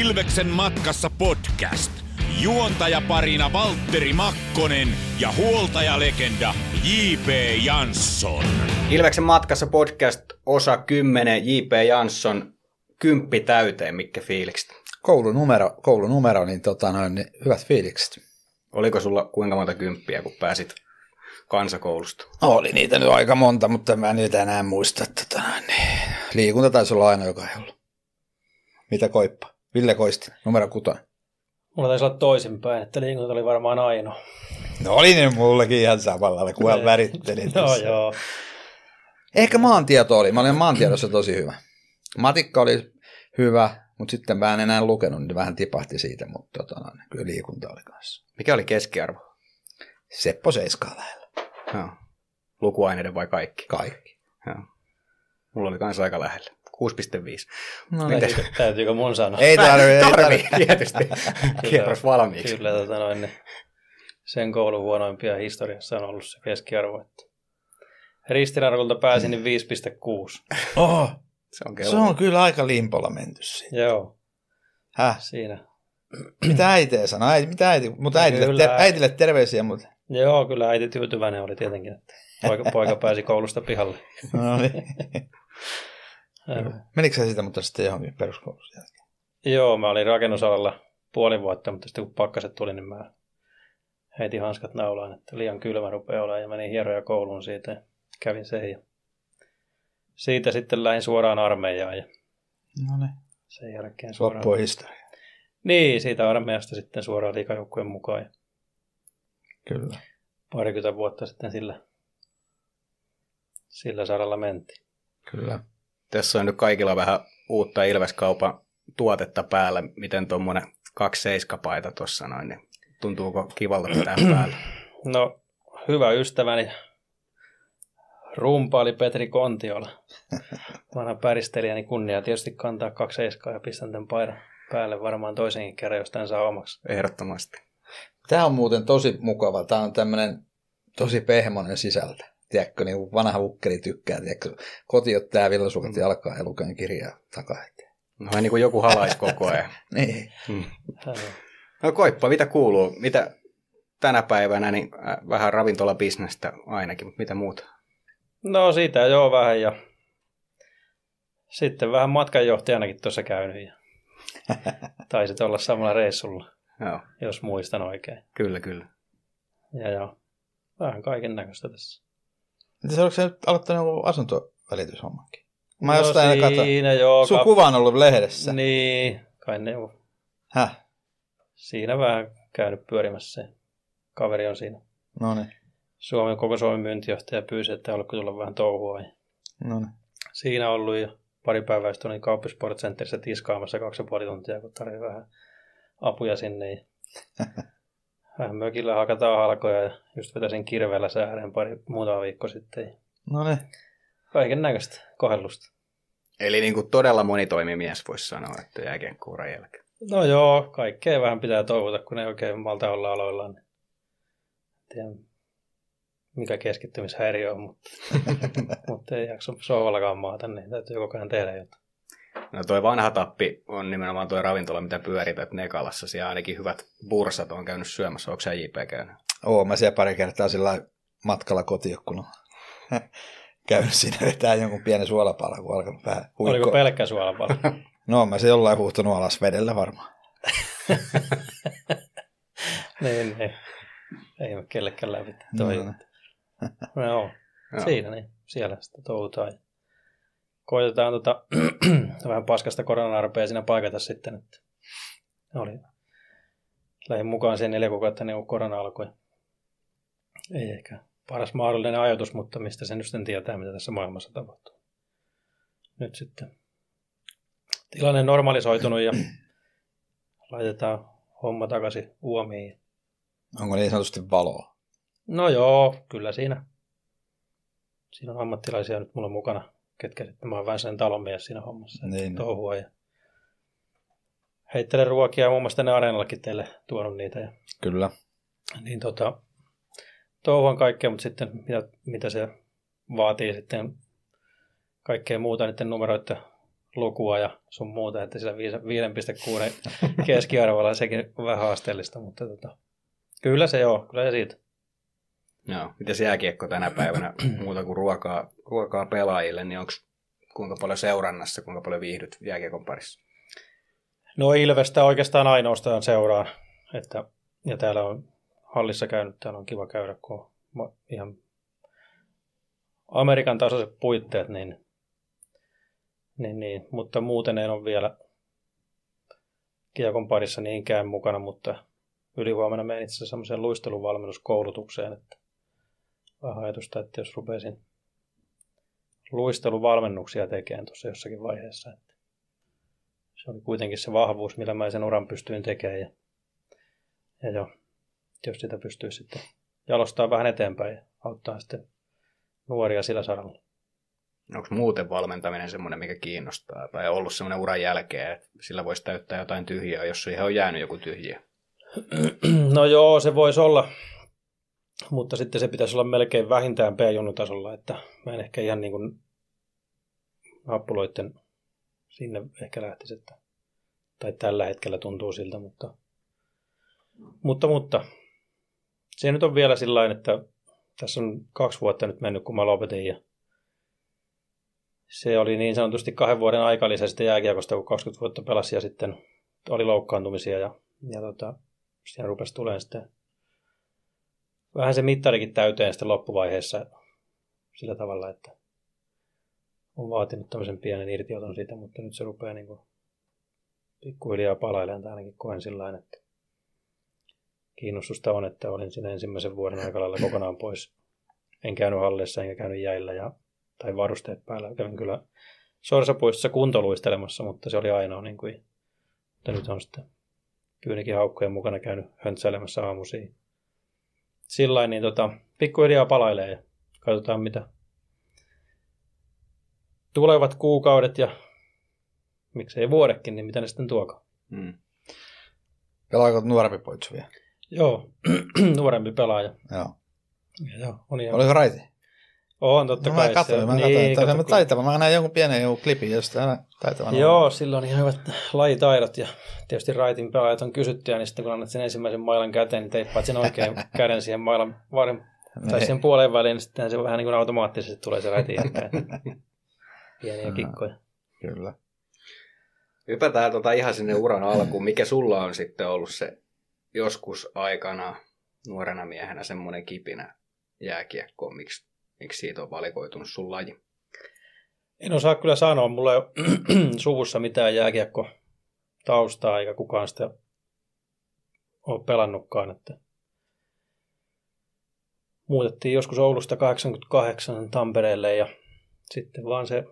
Ilveksen matkassa podcast. Juontajaparina Valtteri Makkonen ja huoltajalegenda J.P. Jansson. Ilveksen matkassa podcast osa 10 J.P. Jansson kymppi täyteen, mikä fiilikset? Koulunumero, koulunumero niin, tota noin, niin hyvät fiilikset. Oliko sulla kuinka monta kymppiä, kun pääsit kansakoulusta? Oli niitä nyt aika monta, mutta mä en niitä enää muista. Tota noin, niin. Liikunta taisi olla aina, joka ei ollut. Mitä koippa? Ville Koisti, numero kutonen. Mulla taisi olla toisinpäin, että liikunta oli varmaan ainoa. No oli ne mullekin ihan samalla kun hän väritteli No tässä. joo. Ehkä maantieto oli. Mä olin maantiedossa tosi hyvä. Matikka oli hyvä, mutta sitten mä en enää lukenut, niin vähän tipahti siitä, mutta tota, noin, kyllä liikunta oli kanssa. Mikä oli keskiarvo? Seppo Seiskaa lähellä. Joo. Lukuaineiden vai kaikki? Kaikki. Joo. Mulla oli kanssa aika lähellä. 6,5. No, Mites? Täytyykö, täytyykö mun sanoa? Ei tarvi, ei tarvi. tietysti. Kierros valmiiksi. Kyllä tota noin, niin sen koulun huonoimpia historiassa on ollut se keskiarvo. Että ristinarvolta pääsin niin 5,6. Oho, Se on se on kyllä aika limpolla menty siinä. Joo, Häh? siinä. Mitä äiti sanoi? Äiti, mitä äiti? Mutta äitille, Kyllä. ter- äitille terveisiä, mutta... Joo, kyllä äiti tyytyväinen oli tietenkin, että poika, poika pääsi koulusta pihalle. No niin. Menikö sä sitä mutta sitten johonkin peruskoulussa? Joo, mä olin rakennusalalla puoli vuotta, mutta sitten kun pakkaset tuli, niin mä heitin hanskat naulaan, että liian kylmä rupeaa olemaan ja menin hieroja kouluun siitä ja kävin sen. Ja siitä sitten lähdin suoraan armeijaan ja No niin. sen jälkeen suoraan. Loppu on historia. Niin, siitä armeijasta sitten suoraan liikajoukkueen mukaan ja Kyllä. parikymmentä vuotta sitten sillä, sillä saralla mentiin. Kyllä. Tässä on nyt kaikilla vähän uutta Ilveskaupan tuotetta päällä. Miten tuommoinen 27 paita tuossa noin, niin tuntuuko kivalta pitää päällä? No, hyvä ystäväni rumpaali Petri Kontiola. Vanha päristelijäni kunnia tietysti kantaa kaksi seiskaa ja pistän tämän paidan päälle varmaan toisenkin kerran, jos tämän saa omaksi. Ehdottomasti. Tämä on muuten tosi mukava. Tämä on tämmöinen tosi pehmonen sisältö. Tiedätkö, niin kuin vanha ukkeli tykkää. Tiedätkö, koti ottaa villasukat ja alkaa ja lukee kirjaa takaa. No niin kuin joku halaisi koko ajan. Niin. Hän No Koippa, mitä kuuluu? Mitä tänä päivänä, niin äh, vähän ravintolabisnestä ainakin, mutta mitä muuta? No siitä joo vähän ja sitten vähän matkanjohtajanakin tuossa käynyt ja taisit olla samalla reissulla, Joo, jos muistan oikein. kyllä, kyllä. Ja, ja vähän kaiken näköistä tässä. Entäs oletko sä nyt aloittanut joku asuntovälityshommankin? Mä no jostain siinä joo. Sun kap- kuva on ollut lehdessä. Niin, kai ne on. Häh? Siinä vähän käynyt pyörimässä. Kaveri on siinä. No niin. Suomen, koko Suomen myyntijohtaja pyysi, että haluatko tulla vähän touhua. No niin. siinä ollut jo pari päivää sitten olin Kauppisport Centerissä tiskaamassa kaksi ja puoli tuntia, kun tarvii vähän apuja sinne. Vähän mökillä hakataan halkoja ja just vetäisin kirveellä sääreen pari muutama viikko sitten. No niin. kaiken näköistä kohellusta. Eli niin kuin todella monitoimimies voisi sanoa, että jääkiekkuuran jälkeen. No joo, kaikkea vähän pitää touhuta, kun ei oikein malta olla aloillaan. Niin. Tiedä, mikä keskittymishäiriö on, mutta, mutta ei jaksa sohvallakaan maata, niin täytyy koko ajan tehdä jotain. No toi vanha tappi on nimenomaan tuo ravintola, mitä pyörität Nekalassa. Siellä ainakin hyvät bursat on käynyt syömässä. Onko sä JP käynyt? Oo, mä siellä pari kertaa sillä matkalla kotiin, kun on käynyt siinä vetää jonkun pienen suolapala, kun alkanut vähän huikkoa. Oliko pelkkä suolapala? No, mä se jollain huuhtonut alas vedellä varmaan. niin, niin. Ei me kellekään läpi. No, Toi. no. No, joo. Joo. Siinä niin. Siellä sitä touhutaan. Koitetaan tota, vähän paskasta koronarpea siinä paikata sitten. Että oli. Lähdin mukaan siihen neljä kuukautta ennen kuin korona alkoi. Ei ehkä paras mahdollinen ajatus, mutta mistä sen nyt sitten tietää, mitä tässä maailmassa tapahtuu. Nyt sitten tilanne normalisoitunut ja laitetaan homma takaisin uomiin. Onko niin sanotusti valoa? No joo, kyllä siinä. Siinä on ammattilaisia nyt mulla mukana, ketkä sitten mä oon vähän sen talonmies siinä hommassa. Niin. Niin. Touhua ja heittelen ruokia ja muun muassa tänne areenallakin teille tuonut niitä. Ja, Kyllä. niin tota, touhuan kaikkea, mutta sitten mitä, mitä se vaatii sitten kaikkea muuta niiden numeroiden lukua ja sun muuta, että sillä 5,6 keskiarvolla sekin on vähän haasteellista, mutta tota, kyllä se joo, kyllä se siitä. Joo. Miten se jääkiekko tänä päivänä muuta kuin ruokaa, ruokaa pelaajille, niin onko kuinka paljon seurannassa, kuinka paljon viihdyt jääkiekon parissa? No Ilvestä oikeastaan ainoastaan seuraan, että, ja täällä on hallissa käynyt, täällä on kiva käydä, kun on ihan Amerikan tasoiset puitteet, niin, niin, niin, mutta muuten en ole vielä kiekon parissa niinkään mukana, mutta ylihuomenna menen itse semmoiseen luisteluvalmennuskoulutukseen, että vähän ajatusta, että jos rupesin luisteluvalmennuksia tekemään tuossa jossakin vaiheessa, että se oli kuitenkin se vahvuus, millä mä sen uran pystyin tekemään ja, ja jo, jos sitä pystyy sitten jalostaa vähän eteenpäin ja auttaa sitten nuoria sillä saralla. Onko muuten valmentaminen semmoinen, mikä kiinnostaa? Tai ollut semmoinen uran jälkeen, että sillä voisi täyttää jotain tyhjää, jos siihen on jäänyt joku tyhjiä? No joo, se voisi olla. Mutta sitten se pitäisi olla melkein vähintään B-junnutasolla, että mä en ehkä ihan niin kuin nappuloiden sinne ehkä lähtisi, että, tai tällä hetkellä tuntuu siltä, mutta, mutta, mutta. Se nyt on vielä sillä että tässä on kaksi vuotta nyt mennyt, kun mä lopetin ja se oli niin sanotusti kahden vuoden aika lisästä jääkiekosta, kun 20 vuotta pelasi ja sitten oli loukkaantumisia ja, ja tota, siinä rupesi tulemaan sitten vähän se mittarikin täyteen sitten loppuvaiheessa sillä tavalla, että on vaatinut tämmöisen pienen irtioton siitä, mutta nyt se rupeaa niin kuin pikkuhiljaa palailemaan, tai ainakin koen sillä että kiinnostusta on, että olin siinä ensimmäisen vuoden aikalailla kokonaan pois. En käynyt hallissa enkä käynyt jäillä ja, tai varusteet päällä. Kävin kyllä Sorsapuistossa kuntoluistelemassa, mutta se oli ainoa. Niin kuin, mutta nyt on sitten kyynikin haukkojen mukana käynyt höntsäilemässä aamuisiin. Sillä niin tota, pikkuhiljaa palailee ja katsotaan mitä tulevat kuukaudet ja miksei vuodekin, niin mitä ne sitten tuokaan. Hmm. Pelaako nuorempi poitsu vielä? Joo, nuorempi pelaaja. Joo. Ja joo on ihan... Oliko raiti? On, totta no, kai. Mä katsoin, mä niin, katsoin. Mä taitava. Mä näin jonkun pienen jonkun klipin, josta taitava. Joo, sillä on ihan hyvät lajitaidot ja tietysti raitin pelaajat on kysyttyä, niin sitten kun annat sen ensimmäisen mailan käteen, niin teippaat sen oikein käden siihen mailan varin, tai siihen puoleen väliin, niin sitten se vähän niin kuin automaattisesti tulee se raitin jälkeen. Pieniä kikkoja. Kyllä. Hypätään tota ihan sinne uran alkuun. Mikä sulla on sitten ollut se joskus aikana nuorena miehenä semmoinen kipinä jääkiekkoon? Miksi, miksi siitä on valikoitunut sun laji? En osaa kyllä sanoa. Mulla ei ole suvussa mitään jääkiekko taustaa, eikä kukaan sitä ole pelannutkaan. Että muutettiin joskus Oulusta 88 Tampereelle ja sitten vaan se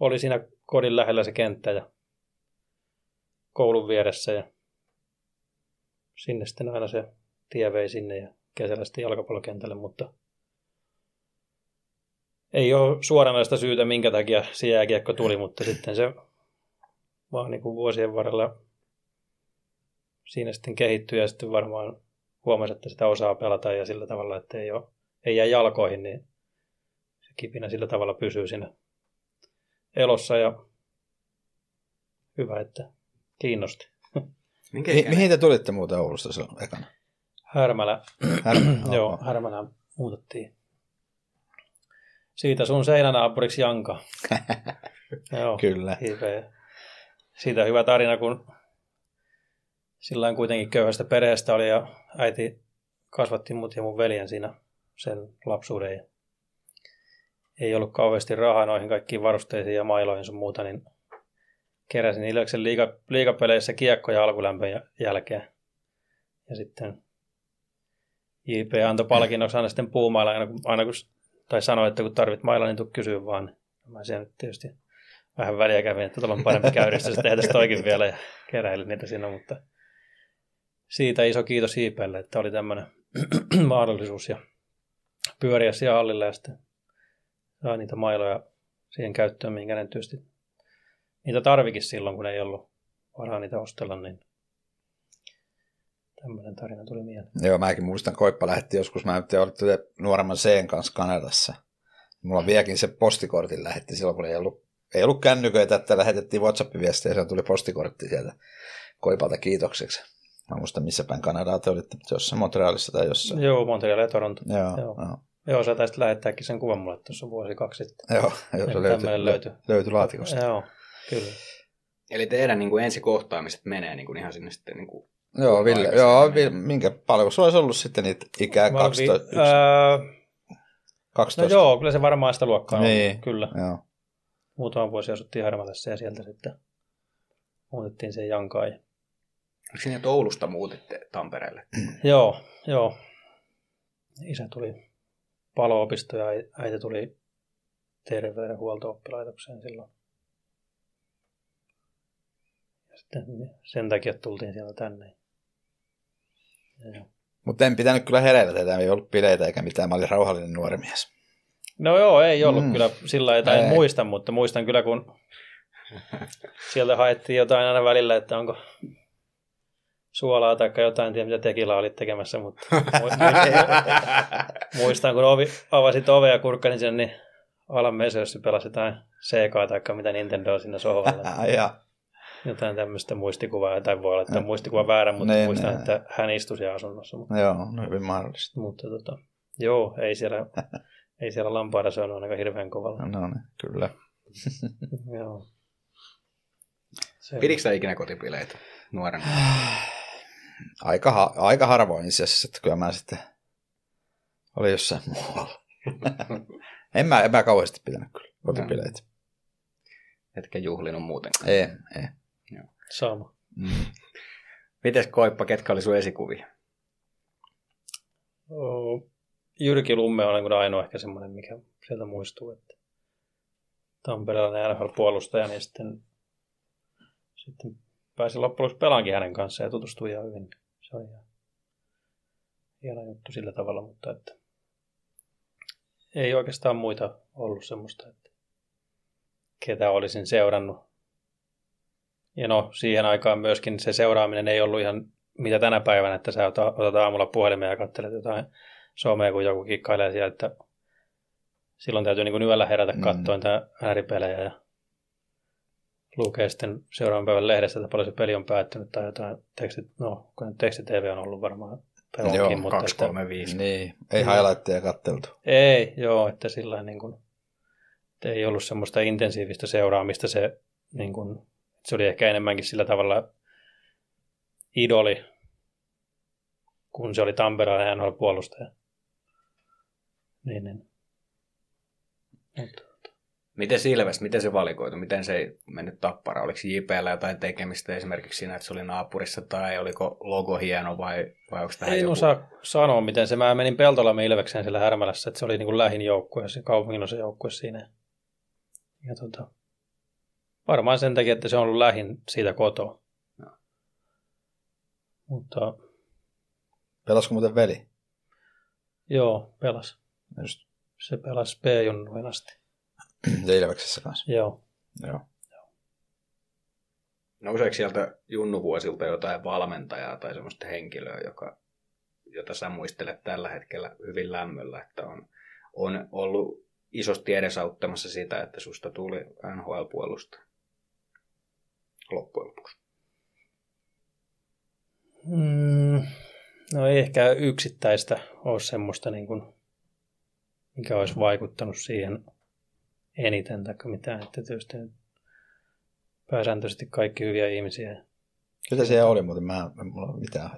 oli siinä kodin lähellä se kenttä ja koulun vieressä ja sinne sitten aina se tie vei sinne ja kesällä sitten jalkapallokentälle, mutta ei ole suoranaista syytä, minkä takia se jääkiekko tuli, mutta sitten se vaan niin kuin vuosien varrella siinä sitten kehittyi ja sitten varmaan huomasi, että sitä osaa pelata ja sillä tavalla, että ei, ole, ei jää jalkoihin, niin se kipinä sillä tavalla pysyy siinä elossa ja hyvä, että kiinnosti. Minkä Mi- mihin te tulitte muuten Oulusta silloin ekana? Härmälä. Härmälä. Joo, Härmälä muutettiin. Siitä sun seinänaapuriksi Janka. Joo, Kyllä. HIV. Siitä hyvä tarina, kun sillä kuitenkin köyhästä perheestä oli ja äiti kasvatti mut ja mun veljen siinä sen lapsuuden. Ei ollut kauheasti rahaa noihin kaikkiin varusteisiin ja mailoihin sun muuta, niin keräsin Ilveksen liiga, liigapeleissä kiekkoja alkulämpön jälkeen. Ja sitten JP antoi palkinnoksi aina sitten puumailla, aina, aina kun, tai sanoi, että kun tarvit mailla, niin tuu kysyä vaan. Mä siellä nyt tietysti vähän väliä kävin, että tuolla on parempi sitten tehtäisiin toikin vielä ja keräilin niitä siinä, mutta siitä iso kiitos JPlle, että oli tämmöinen mahdollisuus ja pyöriä siellä hallilla ja sitten saa niitä mailoja siihen käyttöön, minkä ne tietysti niitä tarvikin silloin, kun ei ollut varaa niitä ostella, niin tämmöinen tarina tuli mieleen. Joo, mäkin muistan, Koippa lähetti joskus, mä nyt nuoremman Seen kanssa Kanadassa. Mulla vieläkin se postikortin lähetti silloin, kun ei ollut ei ollut kännyköitä, että lähetettiin WhatsApp-viestejä ja tuli postikortti sieltä Koipalta kiitokseksi. Mä muistan, missä päin Kanadaa te olitte, jossain Montrealissa tai jossain. Joo, Montreal ja Toronto. Joo, Joo. joo. joo. Sä taisit lähettääkin sen kuvan mulle tuossa vuosi kaksi sitten. Joo, joo se löytyi, löytyi. löytyi. laatikosta. Joo, kyllä. Eli teidän niin kuin ensikkohtaamiset menee niin kuin ihan sinne sitten niin kuin Joo, Ville, joo. Vi- minkä paljon sulla olisi ollut sitten niitä ikää Mä olin 12? vi- öö, 12? no joo, kyllä se varmaan sitä luokkaa on. Niin. Kyllä. joo. Muutama vuosi asuttiin Harmatassa ja sieltä sitten muutettiin siihen Jankaan. Ja... Oliko siinä, että Oulusta muutitte Tampereelle? Joo, joo. Isä tuli paloopisto ja äi- äiti tuli terveydenhuolto-oppilaitokseen silloin. Ja sitten sen takia tultiin sieltä tänne. Mutta en pitänyt kyllä hereillä tätä, ei ollut bileitä eikä mitään, mä olin rauhallinen nuori mies. No joo, ei ollut Mm. kyllä sillä lailla, en muista, mutta muistan kyllä, kun sieltä haettiin jotain aina välillä, että onko suolaa tai jotain, en tiedä mitä tekila olit tekemässä, mutta mu- mu- muistan, kun ovi, avasit ovea ja kurkkasin sen, niin Alan Mesössä pelasi jotain Sega tai mitä Nintendo siinä sohvalla. Ja, Jotain tämmöistä muistikuvaa, tai voi olla, että on muistikuva väärä, mutta Niin, muistan, niin. että hän istui siellä asunnossa. Mutta, joo, no hyvin mahdollista. mutta tota, joo, ei siellä, ei siellä lampaada se on ainakaan hirveän kovalla. No niin, kyllä. Joo. Se, Pidikö sä ikinä kotipileitä nuorena? Aika, ha- aika harvoin itse asiassa, että kyllä mä sitten oli jossain muualla. en, mä, en mä kauheasti pitänyt kyllä kotipileitä. Etkä juhlinut muuten. Ei, ei. Sama. Mm. Mites Koippa, ketkä oli sun esikuvia? Oo, Jyrki Lumme on niin ainoa ehkä semmoinen, mikä sieltä muistuu, että Tampereella NHL-puolustaja, niin sitten, sitten pääsin loppujen lopuksi pelaankin hänen kanssaan ja tutustuin ihan hyvin. Se oli ihan hieno juttu sillä tavalla, mutta että ei oikeastaan muita ollut semmoista, että ketä olisin seurannut. Ja no, siihen aikaan myöskin se seuraaminen ei ollut ihan mitä tänä päivänä, että sä ota- otat aamulla puhelimen ja katselet jotain somea, kun joku kikkailee siellä, että silloin täytyy niin kuin yöllä herätä Mm. katsoen mm. ääripelejä ja lukee sitten seuraavan päivän lehdestä, että paljon se peli on päättynyt tai jotain tekstit, no kun teksti-TV on ollut varmaan Joo, pelonkin, mutta 2, että, 3, 5. Niin, ei Mm. highlightteja katteltu. ei, joo, että sillä niin kuin, että ei ollut semmoista intensiivistä seuraamista se, niin kuin, se oli ehkä enemmänkin sillä tavalla idoli, kun se oli Tampereen NHL-puolustaja. Niin, niin. Mutta, Miten Silves, miten se valikoitu? Miten se ei mennyt tappara? Oliko JPllä jotain tekemistä esimerkiksi siinä, että se oli naapurissa tai oliko logo hieno vai, vai onko tähän en joku... osaa sanoa, miten se. Mä menin Peltolamme Ilvekseen siellä Härmälässä, että se oli niin kuin lähin joukkue, se kaupungin osa joukkue siinä. Ja tota, varmaan sen takia, että se on ollut lähin siitä kotoa. Joo. Mutta Pelasko muuten veli? joo, pelas. Just. Se pelasi B-junnuin asti. Ja Ilveksessä kanssa. Joo. Joo. Nouseeko sieltä junnuvuosilta jotain valmentajaa tai semmoista henkilöä, joka, jota sä muistelet tällä hetkellä hyvin lämmöllä, että on, on ollut isosti edesauttamassa sitä, että susta tuli NHL-puolusta loppujen lopuksi? Mm, no ei ehkä yksittäistä ole semmoista, niin kuin, mikä olisi vaikuttanut siihen eniten tai mitään. Että tietysti pääsääntöisesti kaikki hyviä ihmisiä. Kyllä siellä oli, mutta mä en mulla ole mitään.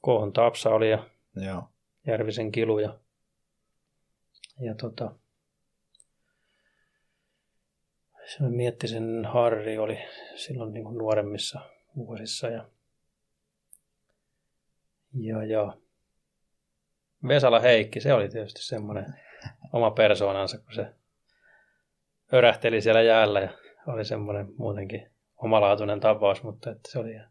Kohon Tapsa oli ja Joo. Järvisen Kilu ja, ja tota, se Miettisen Harri oli silloin niin kuin nuoremmissa vuosissa ja, ja, ja Vesala Heikki, se oli tietysti semmoinen oma persoonansa, kun se örähteli siellä jäällä ja oli semmoinen muutenkin omalaatuinen tapaus, mutta että se oli ihan,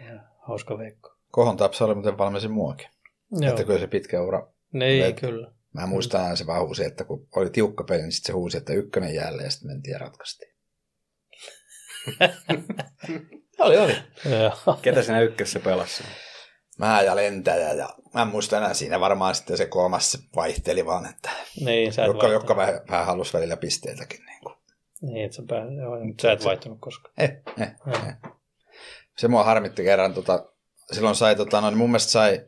ihan hauska veikko. Kohon Tapsa oli muuten valmisin muakin. Joo. Että kyllä se pitkä ura. Niin, Vet- kyllä. Mä muistan aina se vaan huusi, että kun oli tiukka peli, niin sitten se huusi, että ykkönen jälleen ja sitten mentiin ja ratkaistiin. oli, oli. Ketä sinä ykkössä pelassa? Mä ja lentäjä ja mä en muista enää siinä varmaan sitten se kolmas se vaihteli vaan, että Niin, sä et vaihtanut. jotka vähän, vähän halusi välillä pisteitäkin. Niin kuin. Niin, että sä, pää... Joo, mutta sä et vaihtunut koskaan. Eh, eh, eh. Se mua harmitti kerran. Tota, silloin sai, tota, no, niin mun mielestä sai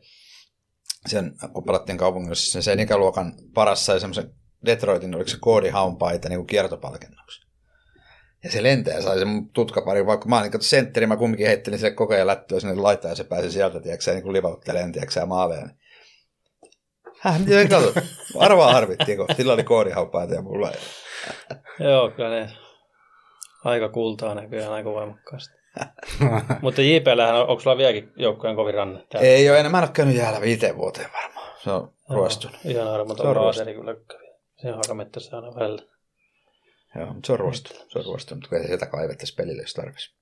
sen, kun pelattiin kaupungissa, sen, sen ikäluokan paras sai semmoisen Detroitin, oliko se koodihaunpaita niin kuin kiertopalkinnoksi. Ja se lentää sai sen tutkapari, vaikka mä olin sentteri, mä kumminkin heittelin sille koko ajan lättyä sinne laittaa ja se pääsi sieltä, tiedätkö, niin kuin livauttelemaan, tiedätkö, maaleja. Häh, miten katso? Arvaa harvittiko. Sillä oli koodihauppaita ja mulla ei. Joo, kyllä ne aika kultaa näköjään aika voimakkaasti. Mutta JPLhän on, onko sulla vieläkin joukkojen kovin ranne? Täällä? Ei ole enää, mä en ole käynyt jäällä viiteen vuoteen varmaan. Se on ruostunut. Ihan Se armoton on laaseri kyllä kävi. Se on hakamettässä aina välillä. Joo, mutta se on ruostunut. Se on ruostunut, kun ei sieltä kaivettaisi pelille, jos tarvitsisi.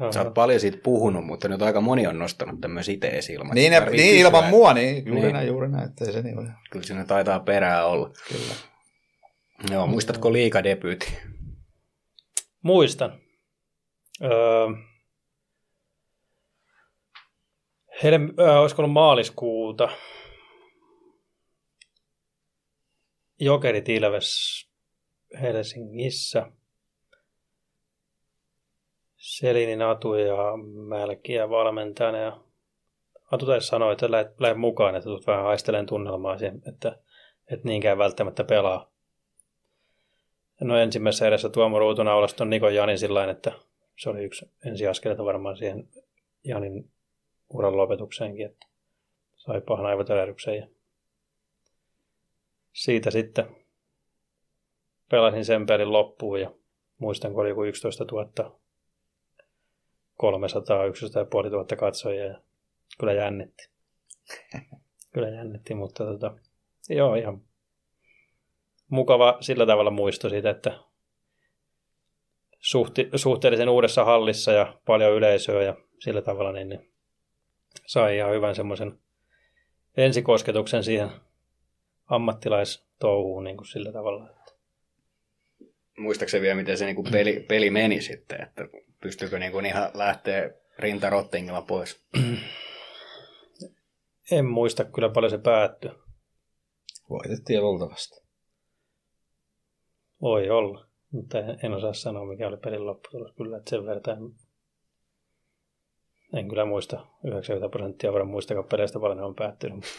Joo, Sä oot paljon siitä puhunut, mutta nyt aika moni on nostanut tämmöisiä itse-esilmat. Niin, Tarvii niin ilman kysyä, mua, niin juuri Niin. näin, juuri näin, ettei se niin ole. Kyllä siinä taitaa perää olla. Kyllä. Joo, muistatko liikadebyytin? Muistan. Öö, Helm, öö, olisiko ollut maaliskuuta. Jokerit Ilves Helsingissä. Selinin Atu ja Mälkiä valmentajana. Ja Atu taisi sanoa, että lähde, lähde mukaan, että tulet vähän haistelemaan tunnelmaa siihen, että et niinkään välttämättä pelaa. No ensimmäisessä edessä Tuomo Ruutunaulasta on Nikon Janin sillä että se oli yksi ensiaskeleita varmaan siihen Janin uran lopetukseenkin, että sai pahan aivotärähdyksen ja siitä sitten pelasin sen pelin loppuun ja muistan, kun oli joku 11 000 300, 11 500 katsojia ja kyllä jännitti. kyllä jännitti, mutta tota, joo, ihan mukava sillä tavalla muisto siitä, että suhti, suhteellisen uudessa hallissa ja paljon yleisöä ja sillä tavalla niin, niin sai ihan hyvän semmoisen ensikosketuksen siihen ammattilaistouhuun niin kuin sillä tavalla. Että Muistaakseni vielä, miten se niinku peli, peli meni sitten, että pystyykö niinku ihan lähteä rintarottingilla pois? en muista kyllä paljon se päättyi. Voitettiin luultavasti. Voi olla, mutta en, osaa sanoa, mikä oli pelin lopputulos. Kyllä, että sen verran en, en kyllä muista 90 prosenttia varmaan muistakaan peleistä paljon ne on päättynyt.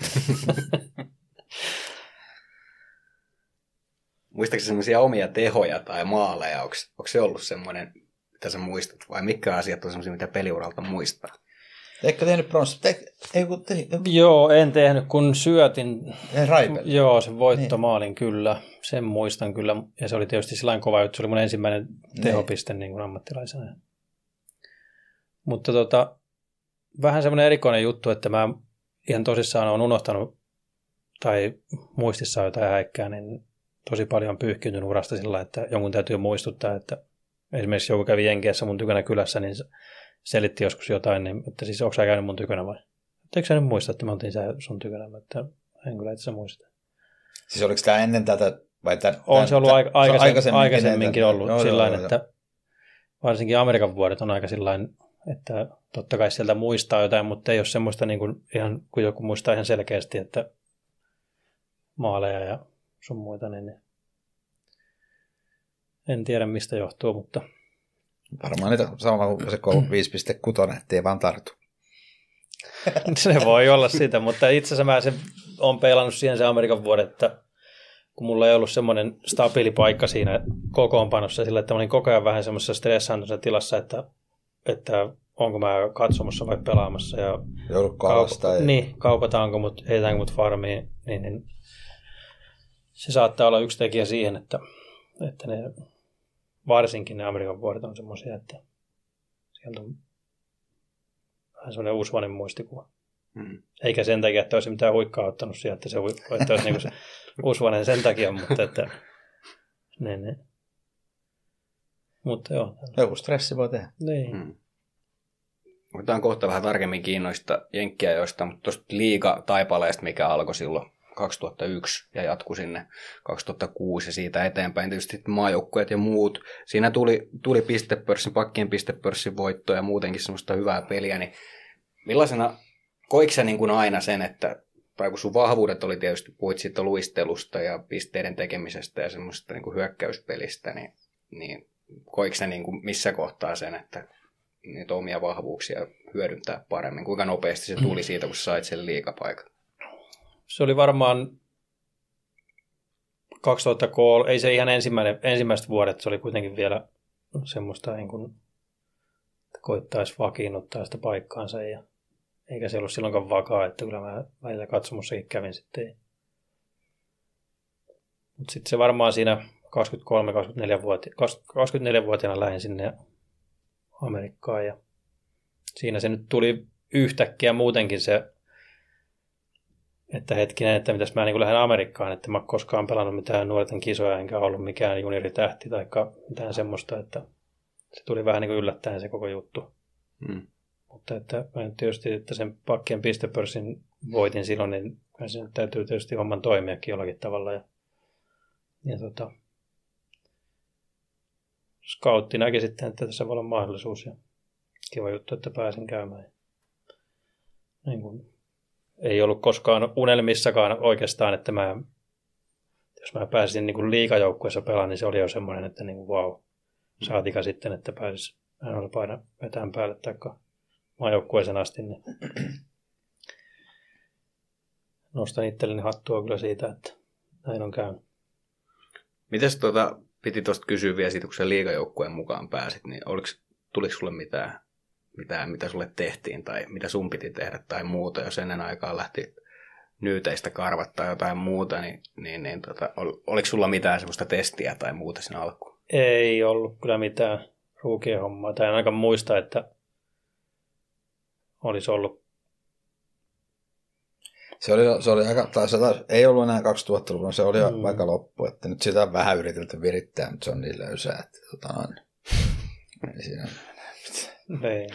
Muistaakseni semmoisia omia tehoja tai maaleja? Onko, onko se ollut semmoinen, mitä sä muistat? Vai mitkä asiat on semmoisia, mitä peliuralta muistaa? Eikö tehnyt bronssi? Te, ei kun te, Joo, en tehnyt, kun syötin ei raipeli. Joo, se voittomaalin niin. kyllä. Sen muistan kyllä. Ja se oli tietysti sellainen kova juttu. Se oli mun ensimmäinen tehopiste niin kuin ammattilaisena. Mutta tota, vähän semmoinen erikoinen juttu, että mä ihan tosissaan olen unohtanut tai muistissa on jotain häikkää, niin tosi paljon on pyyhkinyt urasta sillä, että jonkun täytyy muistuttaa, että esimerkiksi joku kävi Jenkeissä mun tykönä kylässä, niin selitti joskus jotain, niin, että siis onko sä käynyt mun tykönä vai? Eikö sä nyt muista, että mä oltiin sä sun tykönä, että en kyllä itse muista. Siis oliko tämä ennen tätä? Vai tämän, On se ollut aika, aikaisemmin, aikaisemminkin aikaisemminkin näitä- ollut Joo, sillä joo, että varsinkin Amerikan vuodet on aika sillä että totta kai sieltä muistaa jotain, mutta ei ole semmoista niin kuin ihan, kun joku muistaa ihan selkeästi, että maaleja ja sun muita, niin niin en tiedä mistä johtuu, mutta Varmaan niitä samalla kuin se 5.6, ettei vaan tartu. se voi olla sitä, mutta itse asiassa mä sen on peilannut siihen se Amerikan vuodet, että kun mulla ei ollut semmoinen stabiili paikka siinä kokoonpanossa sillä, että mä olin koko ajan vähän semmoisessa stressaantuneessa tilassa, että, että onko mä katsomassa vai pelaamassa ja Joudutko alas tai... niin, kaupataanko mut, heitetäänkö mut farmiin, niin, niin se saattaa olla yksi tekijä siihen, että, että ne, varsinkin ne Amerikan vuodet on semmoisia, että sieltä on vähän semmoinen uusvainen muistikuva. Hmm. Eikä sen takia, että olisi mitään huikkaa ottanut sieltä, että se että olisi niin se uusvainen sen takia, mutta että niin, niin. Mutta joo, Joku stressi voi tehdä. niin. Hmm. Otetaan kohta vähän tarkemmin kiinnoista jenkkiä joista, mutta tuosta liiga taipaleesta, mikä alkoi silloin 2001 ja jatkui sinne 2006 ja siitä eteenpäin tietysti maajoukkueet ja muut. Siinä tuli, tuli pistepörssin, pakkien pistepörssin voitto ja muutenkin semmoista hyvää peliä, niin millaisena, koiko sä niin kuin aina sen, että tai kun sun vahvuudet oli tietysti, puhuit siitä luistelusta ja pisteiden tekemisestä ja semmoisesta niin kuin hyökkäyspelistä, niin, niin koiko se niin kuin missä kohtaa sen, että niitä omia vahvuuksia hyödyntää paremmin? Kuinka nopeasti se tuli siitä, kun sait sen liikapaikan? Se oli varmaan 2003, ei se ihan ensimmäinen, ensimmäiset vuodet, se oli kuitenkin vielä semmoista niin kuin, että koittaisi vakiinnuttaa sitä paikkaansa ja eikä se ollut silloinkaan vakaa, että kyllä mä välillä katsomussakin kävin sitten. Mutta sitten se varmaan siinä 23-24-vuotiaana lähdin sinne Amerikkaan ja siinä se nyt tuli yhtäkkiä muutenkin se, että hetkinen, että mitäs mä niin lähden Amerikkaan, että mä koskaan pelannut mitään nuorten kisoja, enkä ollut mikään junioritähti tai mitään semmoista, että se tuli vähän niin kuin yllättäen se koko juttu. Hmm. Mutta että tietysti, että sen pakkien pistepörssin voitin silloin, niin sen täytyy tietysti homman toimiakin jollakin tavalla. Ja, ja tota, scoutti näki sitten, että tässä voi olla mahdollisuus ja kiva juttu, että pääsin käymään. Niin kuin, ei ollut koskaan unelmissakaan oikeastaan, että mä, jos mä pääsin niin liikajoukkueessa pelaan, niin se oli jo semmoinen, että niin kuin, wow, saatika sitten, että pääsis paina vetään päälle taikka maajoukkueeseen asti, niin nostan itselleni hattua kyllä siitä, että näin on käynyt. Mites tuota, piti tuosta kysyä vielä siitä, kun sen liigajoukkueen mukaan pääsit, niin oliko, tuliko sulle mitään, mitään, mitä sulle tehtiin tai mitä sun piti tehdä tai muuta, jos ennen aikaa lähti nyyteistä karvat tai jotain muuta, niin, niin, niin tota, ol, oliko sulla mitään sellaista testiä tai muuta siinä alkuun? Ei ollut kyllä mitään ruukien hommaa. Tai en aika muista, että olisi ollut. Se oli, se oli aika, tai se taas, ei ollut enää 2000-luvulla, se oli mm. aika loppu, että nyt sitä on vähän yritelty virittää, mutta se on niin löysää, että tota, on, ei siinä ei.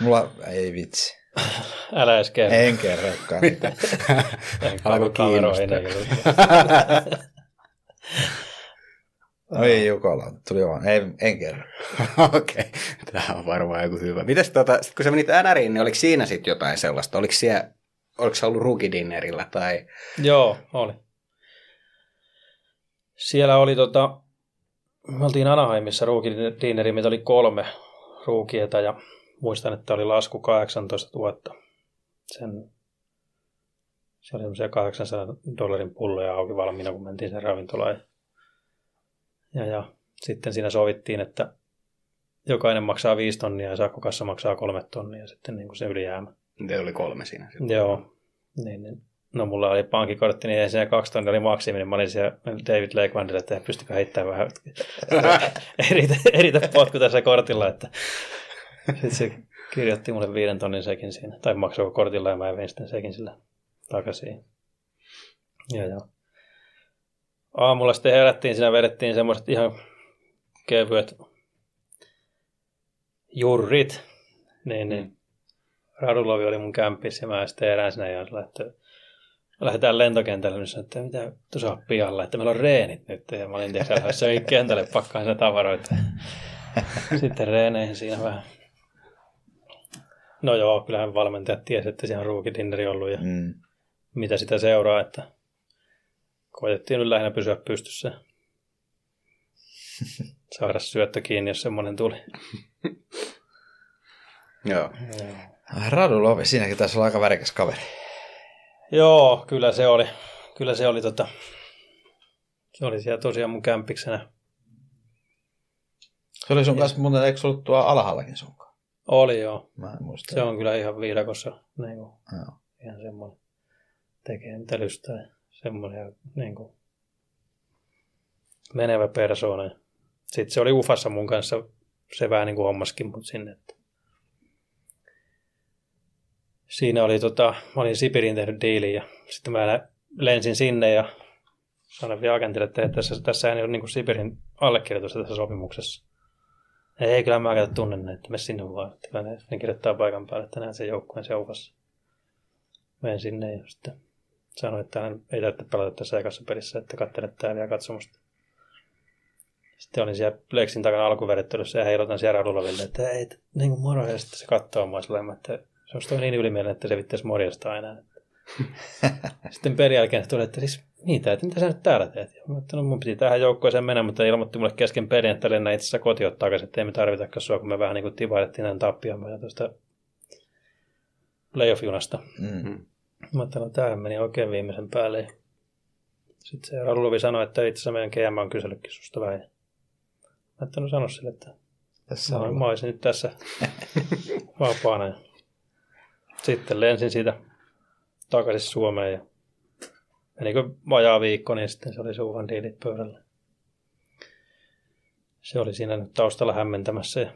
Mulla ei vitsi. Älä edes kerro. En kerrokaan niitä. Alkoi kiinnostaa. Oi Jukola, tuli vaan. Ei, en kerro. Okei, okay. tämä on varmaan joku hyvä. Mites tota, sit kun sä menit NRiin, niin oliko siinä sitten jotain sellaista? Oliko siellä, oliko sä ollut rukidinnerillä tai? Joo, oli. Siellä oli tota, me oltiin Anaheimissa ruukidinneri, meitä oli kolme ruukieta ja muistan, että oli lasku 18 000. Sen, se oli semmoisia 800 dollarin pulloja auki valmiina, kun mentiin sen ravintolaan. Ja, ja sitten siinä sovittiin, että jokainen maksaa viisi tonnia ja kassa maksaa kolme tonnia sitten niin kuin se ylijäämä. Teillä oli kolme siinä. Sitten. Joo. Niin, niin. No mulla oli pankkikortti, niin ensin kaksi tonnia oli maksimi, niin mä olin siellä David Lakewandille, että pystykö heittämään vähän eritä, eritä potku tässä kortilla, että sitten se kirjoitti mulle viiden tonnin sekin siinä, tai maksoi kortilla ja mä vein sitten sekin sillä takaisin. Ja, ja aamulla sitten herättiin, siinä vedettiin semmoiset ihan kevyet jurrit. Niin, niin. Mm. Radulovi oli mun kämpissä ja mä sitten erään siinä ja että lähdetään lentokentälle, niin että mitä tuossa on pihalla, että meillä on reenit nyt. Ja mä olin että se kentälle pakkaan sen tavaroita. Sitten reeneihin siinä vähän. No joo, kyllähän valmentajat tiesi, että siellä on ruukidinneri ollut ja mm. mitä sitä seuraa, että koitettiin nyt lähinnä pysyä pystyssä. Saada syöttö kiinni, jos semmoinen tuli. Joo. Radulovi, siinäkin taisi olla aika värikäs kaveri. Joo, kyllä se oli. Kyllä se oli tota, se oli siellä tosiaan mun kämpiksenä. Se oli sun kanssa, mutta eikö se ollut tuo alhaallakin sunkaan? Oli joo. Mä en muista. Se on kyllä ihan viidakossa. Niin kuin, joo. Ihan semmoinen tekee mitä lystää semmoinen niin kuin, menevä persoona. Sitten se oli Ufassa mun kanssa, se vähän niin kuin hommaskin mut sinne. Että. Siinä oli, tota, mä olin Sipirin tehnyt diilin ja sitten mä lensin sinne ja sanoin vielä agentille, että tässä, tässä ei ole niin kuin Sipirin allekirjoitusta tässä sopimuksessa. Ei, kyllä mä käytä tunnen että me sinne vaan. Että ne, ne kirjoittaa paikan päälle, että näen sen joukkueen Ufassa. Menen sinne ja sitten sanoi, että hän ei tarvitse pelata tässä ekassa pelissä, että katselet täällä ja katsomusta. Sitten olin siellä Lexin takana alkuvedettelyssä ja heilotan siellä Raduloville, että ei, niin kuin moro, ja sitten se katsoo mua sillä että se on niin ylimielinen, että se vittäisi morjasta aina. Sitten perin jälkeen tuli, että siis niitä, että mitä sä nyt täällä teet? Ja mä että no mun piti tähän joukkueeseen mennä, mutta ilmoitti mulle kesken perin, että lennä itse asiassa kotiin takaisin, että ei me tarvitakaan sua, kun me vähän niin kuin tivailettiin näin tappioon tuosta playoff-junasta. Mm. Mä ajattelin, että tämähän meni oikein viimeisen päälle. Sitten se Radulovi sanoi, että itse asiassa meidän GM on kysellytkin susta vähän. Mä ajattelin, no sano sille, että Tässä mä, on. mä olisin nyt tässä vapaana. Sitten lensin siitä takaisin Suomeen ja menikö vajaa viikko, niin sitten se oli suuhan diilit pöydällä. Se oli siinä nyt taustalla hämmentämässä. Ja,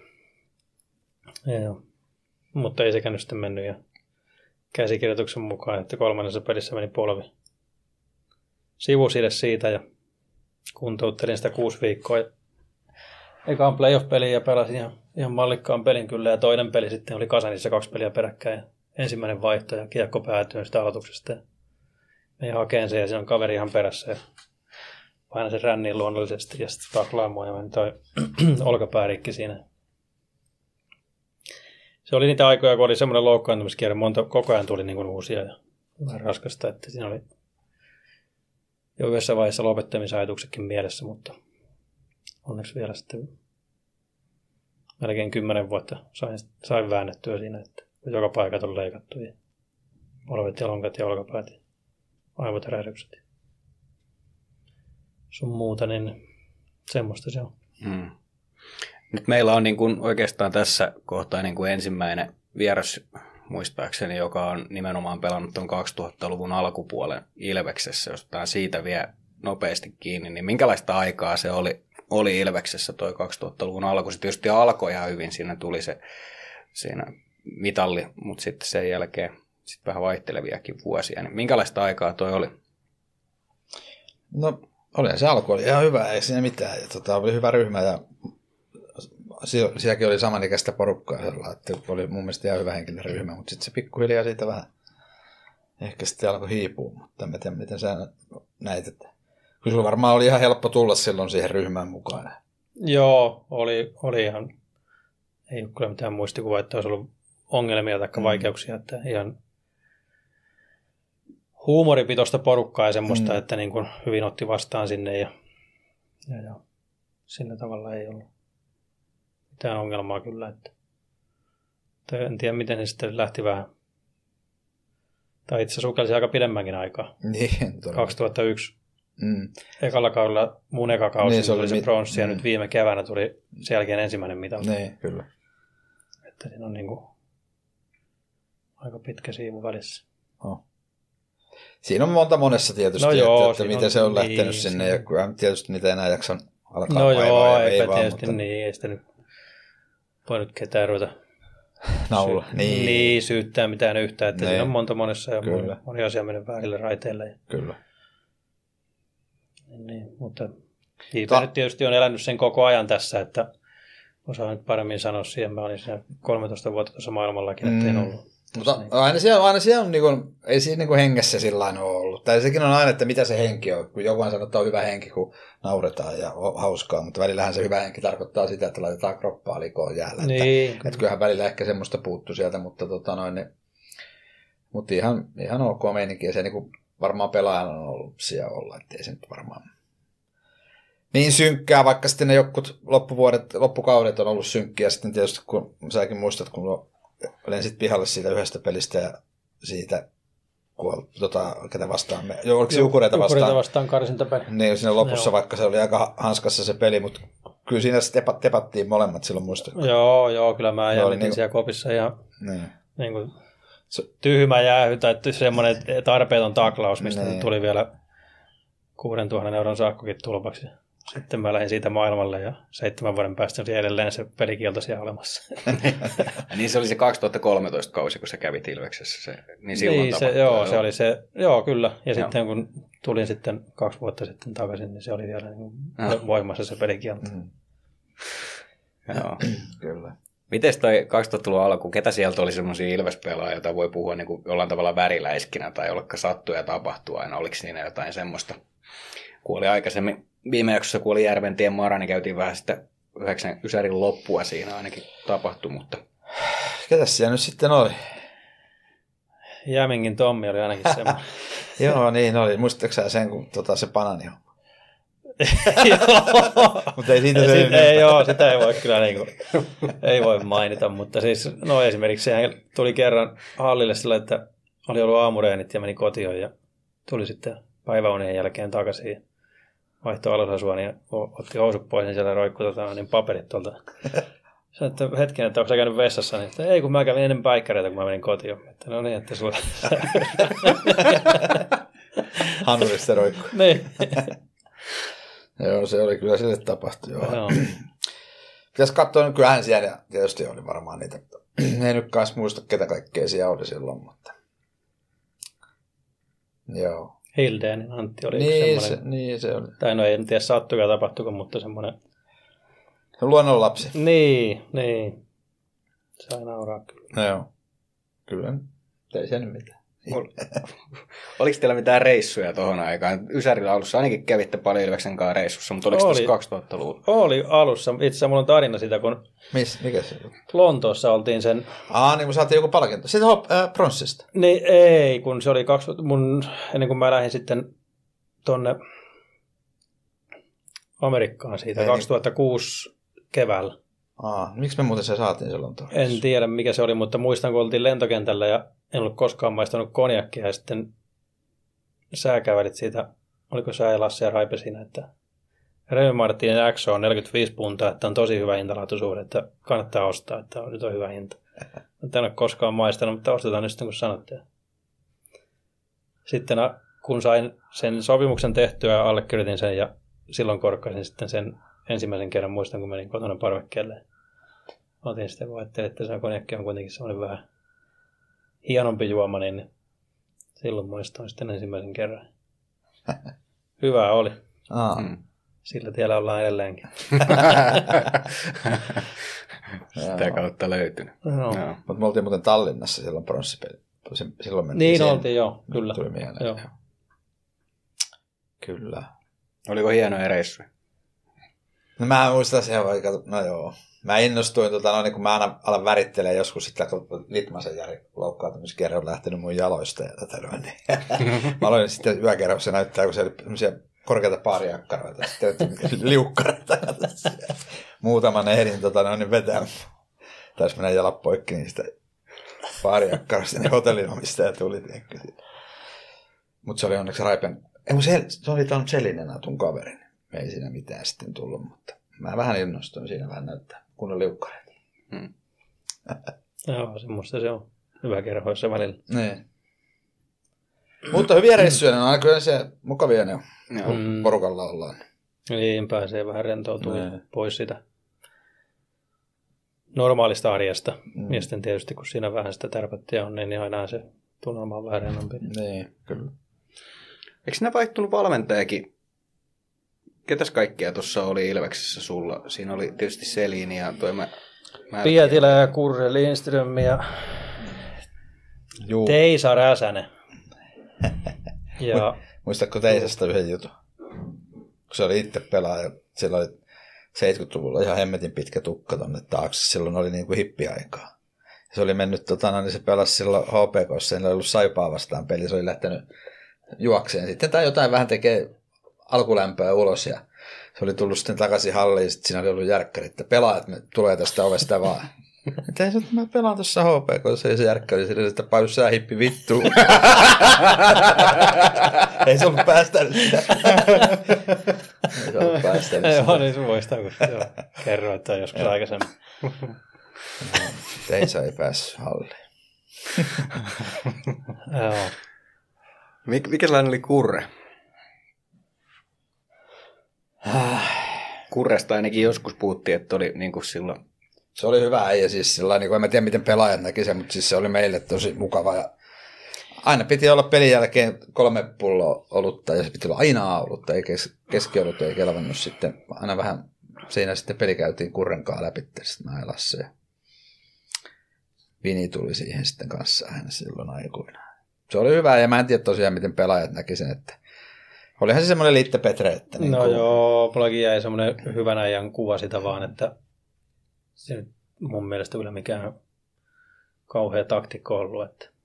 ja, mutta ei sekään nyt sitten mennyt. Ja käsikirjoituksen mukaan, että kolmannessa pelissä meni polvi sivusille siitä ja kuntouttelin sitä kuusi viikkoa. Ja ekaan playoff-peliin ja pelasin ihan, ihan mallikkaan pelin kyllä. Ja toinen peli sitten oli Kasanissa kaksi peliä peräkkäin. Ensimmäinen vaihto ja kiekko päätyy sitä aloituksesta. Menin hakeen sen ja siinä on kaveri ihan perässä. Ja paina sen ränniin luonnollisesti ja sitten taklaa mua ja meni toi olkapäärikki siinä. Se oli niitä aikoja, kun oli semmoinen loukkaantumiskierre, monta, koko ajan tuli niin kuin uusia ja vähän raskasta, että siinä oli jo yhdessä vaiheessa lopettamisajatuksetkin mielessä, mutta onneksi vielä sitten melkein kymmenen vuotta sain, sain väännettyä siinä, että joka paikat on leikattu ja polvet ja lonkat ja olkapäät ja aivotärähdykset ja sun muuta, niin semmoista se on. Hmm. Nyt meillä on niin kuin oikeastaan tässä kohtaa niin kuin ensimmäinen vieras muistaakseni, joka on nimenomaan pelannut tuon 2000-luvun alkupuolen Ilveksessä. Jos otetaan siitä vielä nopeasti kiinni, niin minkälaista aikaa se oli, oli Ilveksessä toi 2000-luvun alku? Se tietysti alkoi ihan hyvin, siinä tuli se siinä mitalli, mutta sitten sen jälkeen sit vähän vaihteleviakin vuosia. Niin minkälaista aikaa toi oli? No, oli se alku oli ihan hyvä, ei siinä mitään. Ja tota, oli hyvä ryhmä ja si- sielläkin oli samanikäistä porukkaa, sellainen, että oli mun mielestä ihan hyvä henkinen ryhmä, mutta sitten se pikkuhiljaa siitä vähän ehkä sitten alkoi hiipua, mutta en tiedä, miten sä näit, että kyllä sulla varmaan oli ihan helppo tulla silloin siihen ryhmään mukaan. Joo, oli, oli ihan, ei ole kyllä mitään muistikuvaa, että olisi ollut ongelmia tai Mm. vaikeuksia, että ihan huumoripitoista porukkaa ja semmoista, Mm. että niin kuin hyvin otti vastaan sinne ja, ja, ja sillä tavalla ei ollut mitään ongelmaa kyllä. Että, että en tiedä, miten se sitten lähti vähän, tai itse sukelsi aika pidemmänkin aikaa. Niin, todella. 2001 Mm. ekalla kaudella, mun eka kausi, Niin, se oli se mit- pronssi, ja mm. nyt viime keväänä tuli sen jälkeen ensimmäinen mitali. Niin, kyllä. Että siinä on niin kuin aika pitkä siivu välissä. Oh. Siinä on monta monessa tietysti, No että, joo, että miten on- se on niin, lähtenyt sinne, siinä- ja kyllä tietysti niitä enää jaksa alkaa No joo, ja eipä veivaa, tietysti mutta niin, ei sitä nyt voi nyt ketään ruveta naula. sy- Niin, niin, syyttää mitään yhtä, että Niin. siinä on monta monessa ja Kyllä. moni, asia mennyt väärille raiteille. Ja, kyllä. niin, niin, mutta JP Ta- nyt tietysti on elänyt sen koko ajan tässä, että osaan nyt paremmin sanoa siihen. Mä olin siinä 13 vuotta tuossa maailmallakin, että en Mm. ollut. Mutta Niin. aina siellä, aina siellä on, niin kuin, ei siinä niin kuin hengessä sillä ole ollut. Tai sekin on aina, että mitä se henki on. Kun joku sanoo, että on hyvä henki, kun nauretaan ja on hauskaa, mutta välillähän se hyvä henki tarkoittaa sitä, että laitetaan kroppaa likoon jäällä. Että, Niin, että kyllähän välillä ehkä semmoista puuttu sieltä, mutta, tota noin, niin, mutta ihan, ihan ok meininki. Ja se niin kuin varmaan pelaajana on ollut siellä olla, ettei se nyt varmaan niin synkkää, vaikka sitten ne jotkut loppuvuodet, loppukaudet on ollut synkkiä. Sitten tietysti, kun säkin muistat, kun lensit pihalle siitä yhdestä pelistä ja siitä, kun tota, ketä vastaan me, joo, oliko se Jukureita vastaan? Jukureita vastaan karsintapeli. Niin, siinä lopussa, Joo. vaikka se oli aika hanskassa se peli, mutta kyllä siinä sitten tepa, tepattiin molemmat silloin muista. Joo, joo, kyllä mä jännitin niin- siellä kopissa ja Niin. niin kuin tyhmä jäähy tai semmoinen tarpeeton taklaus, mistä Niin. niin. tuli vielä 6000 euron sakkokin tulpaksi. Sitten mä lähdin siitä maailmalle ja seitsemän vuoden päästä oli edelleen se pelikielto siellä olemassa. Niin se oli se 2013 kausi, kun sä kävit Ilveksessä. Se, niin silloin niin, se, tapahtui. joo, se oli se, joo kyllä. Ja Joo. sitten kun tulin sitten kaksi vuotta sitten takaisin, niin se oli vielä niin Joo. voimassa se pelikielto. Mm, Joo. kyllä. Miten toi 2000-luvun alku, ketä sieltä oli semmoisia Ilves-pelaajia, joita voi puhua niin kuin jollain tavalla väriläiskinä tai jollekka sattuu ja tapahtuu aina? Oliko siinä jotain semmoista? Kun oli aikaisemmin, viime jaksossa kun oli Järventien Mara, niin käytiin vähän sitä yhdeksän Ysärin loppua siinä ainakin tapahtui, mutta Ketäs siellä nyt sitten oli? Jämingin Tommi oli ainakin semmoinen. Joo, niin oli. Muistatko sen, kun tota, se banani on? Joo. Mutta ei siitä enempää. ei, joo, sitä ei voi kyllä niin kuin, ei voi mainita, mutta siis no esimerkiksi sehän tuli kerran hallille sillä, että oli ollut aamureenit ja meni kotiin ja tuli sitten päiväunien jälkeen takaisin vaihtoi alusasuon ja o- otti housut pois, niin siellä roikkui tota, niin paperit tuolta. Sanoin, että hetken, että onko sä käynyt vessassa, niin että ei kun mä kävin ennen päikkäreitä, kun mä menin kotiin. Että no niin, että sulla... Hanurista roikku. niin. Joo, se oli kyllä sille tapahtui. Joo. Joo. Pitäisi katsoa, niin kyllähän siellä tietysti oli varmaan niitä. Ei nyt kanssa muista, ketä kaikkea siellä oli silloin, mutta... Joo. Hildeenin Antti oli Niin yksi se, semmoinen, niin se oli. tai no en tiedä sattuiko ja tapahtuiko, mutta semmoinen Luonnonlapsi. Niin, niin. Sai nauraa kyllä. No joo. Kyllä. Ei se nyt mitään. Oliko teillä mitään reissuja tuohon aikaan? Ysärillä alussa ainakin kävitte paljon Ilveksen kanssa reissussa, mutta oliko Oli. tässä 2000-luvulla? Oli alussa. Itse asiassa mulla on tarina siitä, kun Miss, mikä se? Lontoossa oltiin sen... Aa, niin kun saatiin joku palkinto. Sitten hop, äh, pronssista. Niin ei, kun se oli kaksi... Mun, ennen kuin mä lähdin sitten tonne Amerikkaan siitä Ei. 2006 keväällä. Aa, miksi me muuten se saatiin silloin tuohon? En tiedä mikä se oli, mutta muistan kun oltiin lentokentällä ja en ollut koskaan maistanut konjakkia ja sitten sä kävelit siitä, oliko sä ja Lasse ja Raipe siinä, että Remy Martin X on 45 puntaa, että on tosi hyvä hintalaatuisuus, että kannattaa ostaa, että on, nyt on hyvä hinta. Mä en ole koskaan maistanut, mutta ostetaan nyt sitten kun sanotte. Sitten a- kun sain sen sopimuksen tehtyä, allekirjoitin sen ja silloin korkkasin sitten sen ensimmäisen kerran, muistan kun menin kotona parvekkeelle. Otin sitten, kun ajattelin, että se on kuitenkin semmoinen vähän hienompi juoma, niin silloin muistan sitten ensimmäisen kerran. Hyvä oli. Aa, Mm. Sillä tiellä ollaan edelleenkin. Sitä kautta löytynyt. No. Joo. mutta me oltiin muuten Tallinnassa silloin pronssipeli. Silloin mentiin Niin siihen. oltiin joo, kyllä. Tuli mieleen. Joo. Kyllä. Oliko hienoja reissuja? No mä muistan sen vaikka, no joo. Mä innostuin, tota, no, niin kun mä aina alan värittelee joskus sitten, kun Litmasen Jari loukkaantumiskerran on lähtenyt mun jaloista ja tätä noin, niin mä aloin sitten yökerhossa näyttää, kun siellä oli korkeita paariakkaroita, sitten liukkareita muutaman ehdin tota, noin, niin vetää. Taisi mennä jalat poikki niistä paariakkaroista, niin hotellin omistaja tuli. Mutta se oli onneksi Raipen, ei, se, se oli tainnut Selinen tun kaverin. Ei siinä mitään sitten tullut, mutta mä vähän innostuin siinä vähän näyttää kunnon liukkareita. Joo, semmoista se on. Hyvä kerhoissa välillä. Niin. Mutta hyviä reissuja, ne on aina kyllä se mukavia ne on, Joo. kun Mm. porukalla ollaan. Niin, pääsee vähän rentoutumaan Niin. pois sitä normaalista arjesta. Mm. Ja sitten tietysti, kun siinä vähän sitä tärpättiä on, niin aina se tunnelma on vähän rennompi. Niin, kyllä. Eikö ne vaihtunut valmentajakin? Ketäs kaikkia tuossa oli Ilveksessä sulla? Siinä oli tietysti Selini ja toi mä... mä Pietilä ja Kurre Lindström ja Juu. Teisa Räsänen. Ja Muistatko Teisasta yhden jutun? Kun se oli itse pelaaja, sillä oli 70-luvulla ihan hemmetin pitkä tukka tonne taakse. Silloin oli niin kuin hippiaikaa. Se oli mennyt, tota, no, niin se pelasi silloin HPKssa, sillä oli ollut Saipaa vastaan peli, se oli lähtenyt juokseen sitten, tai jotain vähän tekee alkulämpöä ulos, ja se oli tullut sitten takaisin halliin, sitten siinä oli ollut järkkäri, että pelaajat me tulee tästä ovesta vaan. Että ei se, että mä pelaan tuossa HPKssa, ja se järkkäri sille, että paju sä hippi vittuun. ei se ollut päästänyt sitä. ei se ollut päästänyt sitä. Joo, niin se muistaa, kun kerroit että joskus aikaisemmin. Teisa ei päässyt halliin. Joo. Mik, mikä sellainen oli Kurre? Kurresta ainakin joskus puhuttiin, että oli niin kuin silloin... Se oli hyvä äijä siis sillä niin kuin, en mä tiedä miten pelaajat näki sen, mutta siis se oli meille tosi mukava ja aina piti olla pelin jälkeen kolme pulloa olutta ja se piti olla aina olutta, ei kes, keskiolut ei kelvannut sitten, aina vähän siinä sitten peli käytiin kurrenkaan läpi sitten mä ja Vini tuli siihen sitten kanssa aina silloin aikoinaan. Se oli hyvä ja mä en tiedä tosiaan miten pelaajat näki sen, että olihan se semmoinen liitte Petre, että niin No kuin, joo, mullakin jäi semmoinen hyvän ajan kuva sitä vaan, että se nyt mun mielestä kyllä mikään kauhea taktikko ollut, että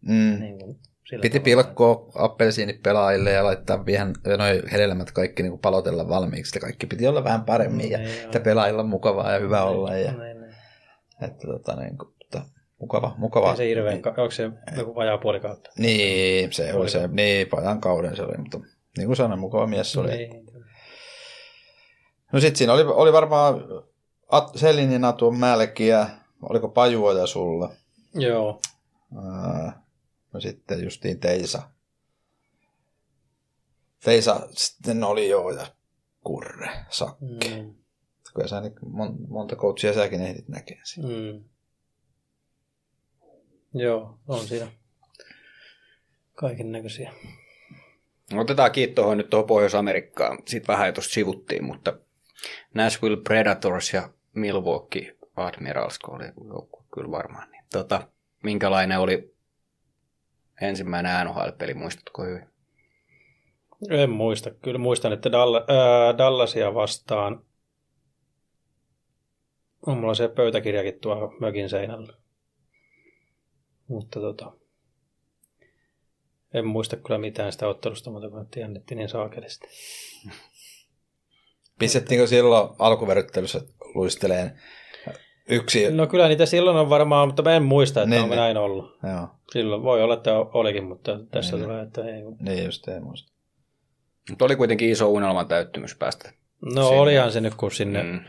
Mm. Niin kuin, sillä Piti pilkkoa appelsiinit pelaajille ja laittaa vähän noin hedelmät kaikki niin kuin palotella valmiiksi. Ja kaikki piti olla vähän paremmin ja Niin, että joo. pelaajilla on mukavaa ja hyvä olla. Ja, niin. että, tota, niin kuin, mukava, mukava. Ei se hirveän, ka- onko se joku vajaa puoli kautta? Niin, se oli se, niin, pajan kauden se oli, mutta niin kuin sanoin, mukava mies se oli. Niin. No sitten siinä oli, oli varmaan At- Selinin Atuon Mälkiä, oliko Pajuoja sulla? Joo, Ää, no sitten justiin Teisa. Teisa sitten oli joo ja Kurre, Sakke. Mm. Kyllä sä monta coachia säkin ehdit näkee siinä. mm. Joo, on siinä kaiken näköisiä. Otetaan kiinni tuohon nyt tuohon Pohjois-Amerikkaan. Siitä vähän jo tuosta sivuttiin, mutta Nashville Predators ja Milwaukee Admirals, oli joukkue kyllä varmaan. Niin, tota, minkälainen oli ensimmäinen NHL-peli, muistatko hyvin? En muista. Kyllä muistan, että ää, Dallasia vastaan on mulla se pöytäkirjakin tuolla mökin seinällä. Mutta tota, en muista kyllä mitään sitä ottelusta, mutta kun että jännitti niin saakelisti. Pistettiinkö silloin alkuveryttelyssä luisteleen yksi? No kyllä niitä silloin on varmaan, mutta mä en muista, että Niin, onko niin. näin ollut. Joo, Silloin voi olla, että olikin, mutta tässä Niin. tulee, että ei. niin just ei muista. Mutta oli kuitenkin iso unelman täyttymys päästä. No Sinne. olihan se nyt, kun sinne. Mm.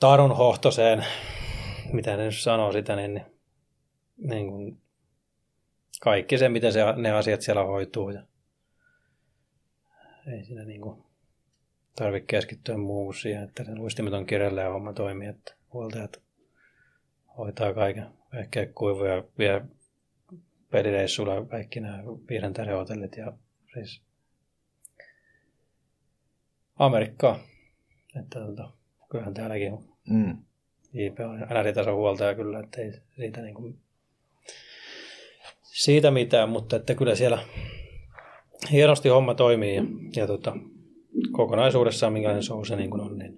Tarun hohtoseen, mitä ne sanoo sitä, niin, niin, kuin kaikki se, miten se, ne asiat siellä hoituu. Ja ei siinä niin kuin tarvitse keskittyä muuhun siihen, että ne luistimet on kirjalle ja homma toimii, että huoltajat hoitaa kaiken. Ehkä kuivuja vie pelireissuilla kaikki nämä viiden tähden hotellit ja siis Amerikkaa. Että tota, kyllähän täälläkin Mm. JP on NR-tason huoltaja kyllä, että ei siitä, niin kuin, siitä mitään, mutta että kyllä siellä hienosti homma toimii ja, ja tota, kokonaisuudessaan minkälainen show se niin kuin on, niin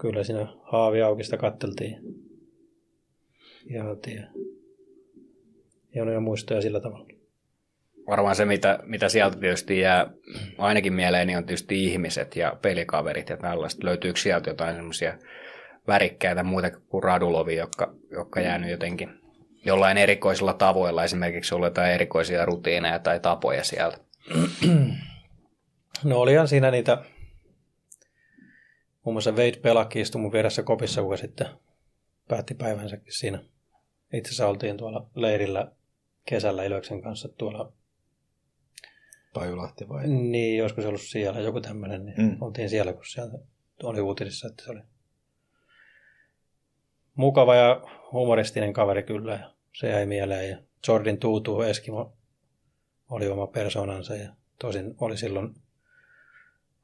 kyllä siinä haavi aukista katteltiin ja oltiin hienoja muistoja sillä tavalla. Varmaan se, mitä, mitä sieltä tietysti jää ainakin mieleen, niin on tietysti ihmiset ja pelikaverit ja tällaista. Löytyykö sieltä jotain semmoisia värikkäitä muuta kuin Radulovi, jotka, jotka jäänyt jotenkin jollain erikoisilla tavoilla, esimerkiksi ollut jotain erikoisia rutiineja tai tapoja sieltä. No olihan siinä niitä, muun muassa Wade Pelakki istui mun vieressä kopissa, kuka sitten päätti päivänsäkin siinä. Itse asiassa oltiin tuolla leirillä kesällä Ilveksen kanssa tuolla, Pajulahti vai? niin joskus ollut siellä joku tämmöinen, niin mm. oltiin siellä, kun sieltä oli uutisissa, että se oli mukava ja humoristinen kaveri kyllä, ja se jäi mieleen. Ja Jordan Tuutu Eskimo oli oma persoonansa ja tosin oli silloin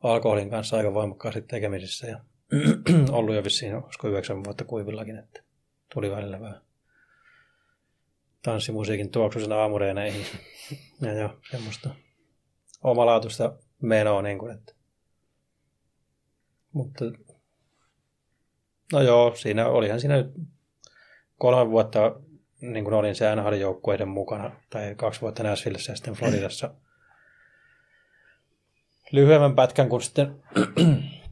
alkoholin kanssa aika voimakkaasti tekemisissä ja ollut jo vissiin, olisiko yhdeksän vuotta kuivillakin, että tuli välillä vähän tanssimusiikin tuoksuisena aamureeneihin ja, ja semmoista omalaatuista menoa, niin kuin, että. mutta no joo, siinä olihan siinä nyt kolme vuotta niin kuin olin se NHL-joukkueiden mukana, tai kaksi vuotta Nashvillessä ja sitten Floridassa lyhyemmän pätkän, kun sitten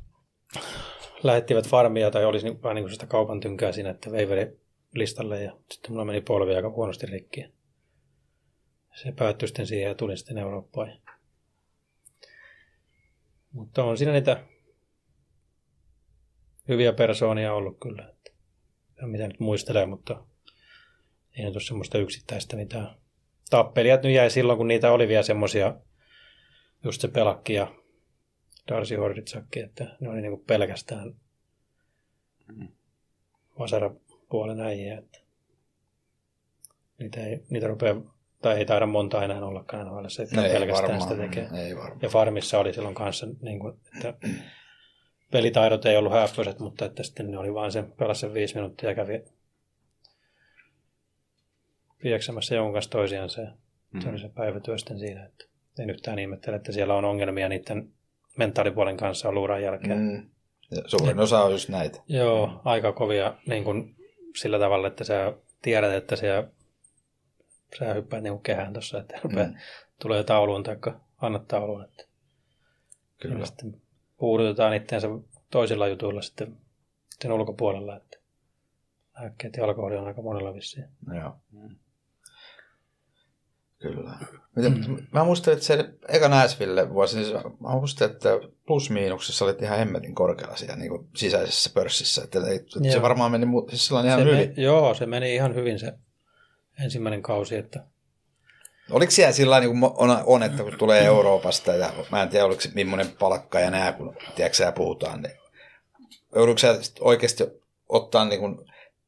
lähettivät farmia tai olisi niin- vähän niin kuin sitä kaupan tynkää siinä, että veiveri listalle ja sitten mulla meni polvi aika huonosti rikki. Se päättyi sitten siihen ja tulin sitten Eurooppaan. Mutta on siinä niitä hyviä persoonia ollut kyllä. Että, en mitä nyt muistelee, mutta ei nyt ole semmoista yksittäistä mitään. Tappelijat nyt jäi silloin, kun niitä oli vielä semmoisia, just se Pelakki ja Darcy Horditsakki, että ne oli niinku pelkästään vasarapuolen äijä. Että niitä, ei, niitä rupeaa, tai ei taida monta enää ollakaan NHL, että No ei pelkästään varmaan, sitä tekee. Ei varmaan. Ja Farmissa oli silloin kanssa, niin kuin, että pelitaidot ei ollut hääppöiset, mutta että sitten ne oli vain sen, pelasi sen viisi minuuttia ja kävi pieksämässä jonkun kanssa toisiansa. Ja Mm. se oli se päivätyö sitten siinä, että en yhtään ihmettele, että siellä on ongelmia niiden mentaalipuolen kanssa ollut uran jälkeen. Mm. Mm. Ja suurin osa on just näitä. Joo, aika kovia niin kuin sillä tavalla, että sä tiedät, että se sä hyppäät niin kehään tuossa, että mm. tulee tauluun tai anna tauluun. Että Kyllä. sitten puudutetaan itseensä toisilla jutuilla sitten sen ulkopuolella, että lääkkeet ja alkoholi on aika monella vissiin. Joo. Mm. Kyllä. Mm. Mä muistan, että se eka Nashville vuosi, siis mä muistan, että plus-miinuksessa olit ihan hemmetin korkealla siellä niin kuin sisäisessä pörssissä. Että, että se varmaan meni siis ihan se yli. Meni, joo, se meni ihan hyvin se ensimmäinen kausi. Että... Oliko siellä sillä niin kuin on, on, että kun tulee Euroopasta ja mä en tiedä, oliko se millainen palkka ja nää, kun tiedätkö, puhutaan, niin joudutko sä oikeasti ottaa niin kuin,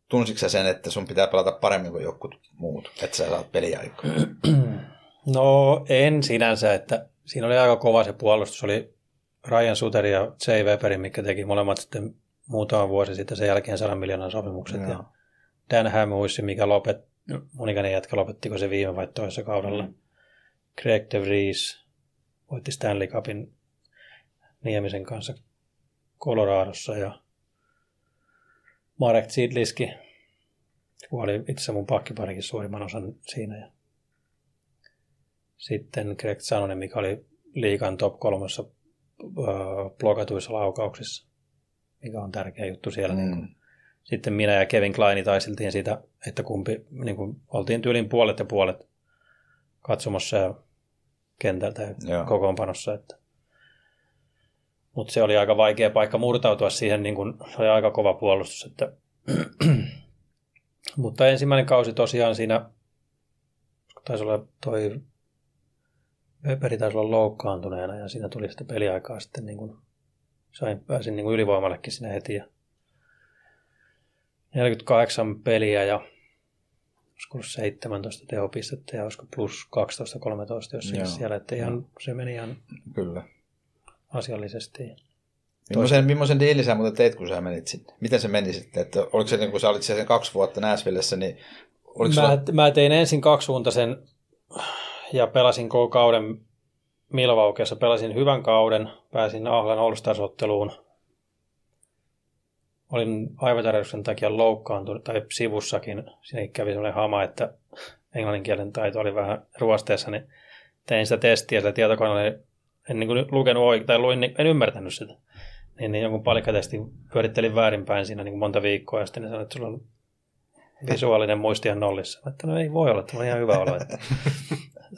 tunsitko sen, että sun pitää pelata paremmin kuin jotkut muut, että sä saat peliaikaa? No en sinänsä, että siinä oli aika kova se puolustus. Oli Ryan Suter ja Jay Weberin, mikä teki molemmat sitten muutama vuosi sitten sen jälkeen 100 miljoonan sopimukset. Ja Dan Hamuissi, mikä lopet, monikäinen jätkä lopettiko se viime vai toisessa kaudella. Mm. Greg De Vries voitti Stanley Cupin Niemisen kanssa Coloradossa ja Marek Zidliski kuoli itse mun pakkiparikin suurimman osan siinä. Ja sitten Greg Sanonen, mikä oli liikan top kolmessa blokatuissa laukauksissa, mikä on tärkeä juttu siellä. Mm. Niin kuin. Sitten minä ja Kevin Kleini taisiltiin siitä, että kumpi, niin kuin, oltiin tyylin puolet ja puolet katsomassa ja kentältä ja Joo. kokoonpanossa. Että. Mutta se oli aika vaikea paikka murtautua siihen, niin kun, se oli aika kova puolustus. Että Mutta ensimmäinen kausi tosiaan siinä, taisi olla toi Weberi taisi olla loukkaantuneena ja siinä tuli sitten peliaikaa sitten niin kuin sain, pääsin niin kuin ylivoimallekin sinne heti. Ja 48 peliä ja olisiko 17 tehopistettä ja olisiko plus 12-13 jossakin siellä, että ihan, se meni ihan Kyllä. asiallisesti. Millaisen, millaisen diilin sä muuten teit, kun sä menit sinne? Miten se meni sitten? Että oliko se, niin kun sä olit sen kaksi vuotta Nashvillessä, niin oliko mä, sulla... mä tein ensin kaksisuuntaisen ja pelasin koko kauden Milvaukeessa. Pelasin hyvän kauden, pääsin Ahlan all otteluun Olin aivotärähdyksen takia loukkaantunut, tai sivussakin. Siinä kävi sellainen hama, että englanninkielen taito oli vähän ruosteessa, niin tein sitä testiä sillä tietokoneella. En niin kuin lukenut oikein, tai luin, en ymmärtänyt sitä niin, niin jonkun palikkatestin pyörittelin väärinpäin siinä niin monta viikkoa, ja sitten ne sanoi, että sulla on visuaalinen muisti ihan nollissa. Mä että no ei voi olla, että on ihan hyvä olo. Että...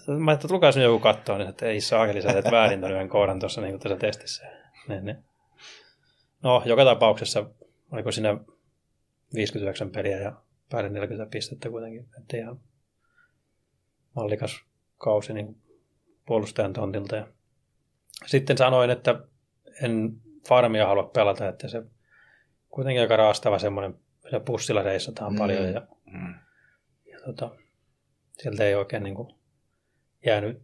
Mä että lukaa joku kattoa, niin että ei saa sä teet väärin tämän yhden kohdan tuossa niin tässä testissä. Niin, niin. No, joka tapauksessa, oliko siinä 59 peliä ja päälle 40 pistettä kuitenkin, että ihan mallikas kausi niin puolustajan tontilta. Ja sitten sanoin, että en farmia halua pelata, että se kuitenkin aika raastava semmoinen, se pussilla reissataan mm. paljon ja, mm. ja tota, sieltä ei oikein niin kuin, jäänyt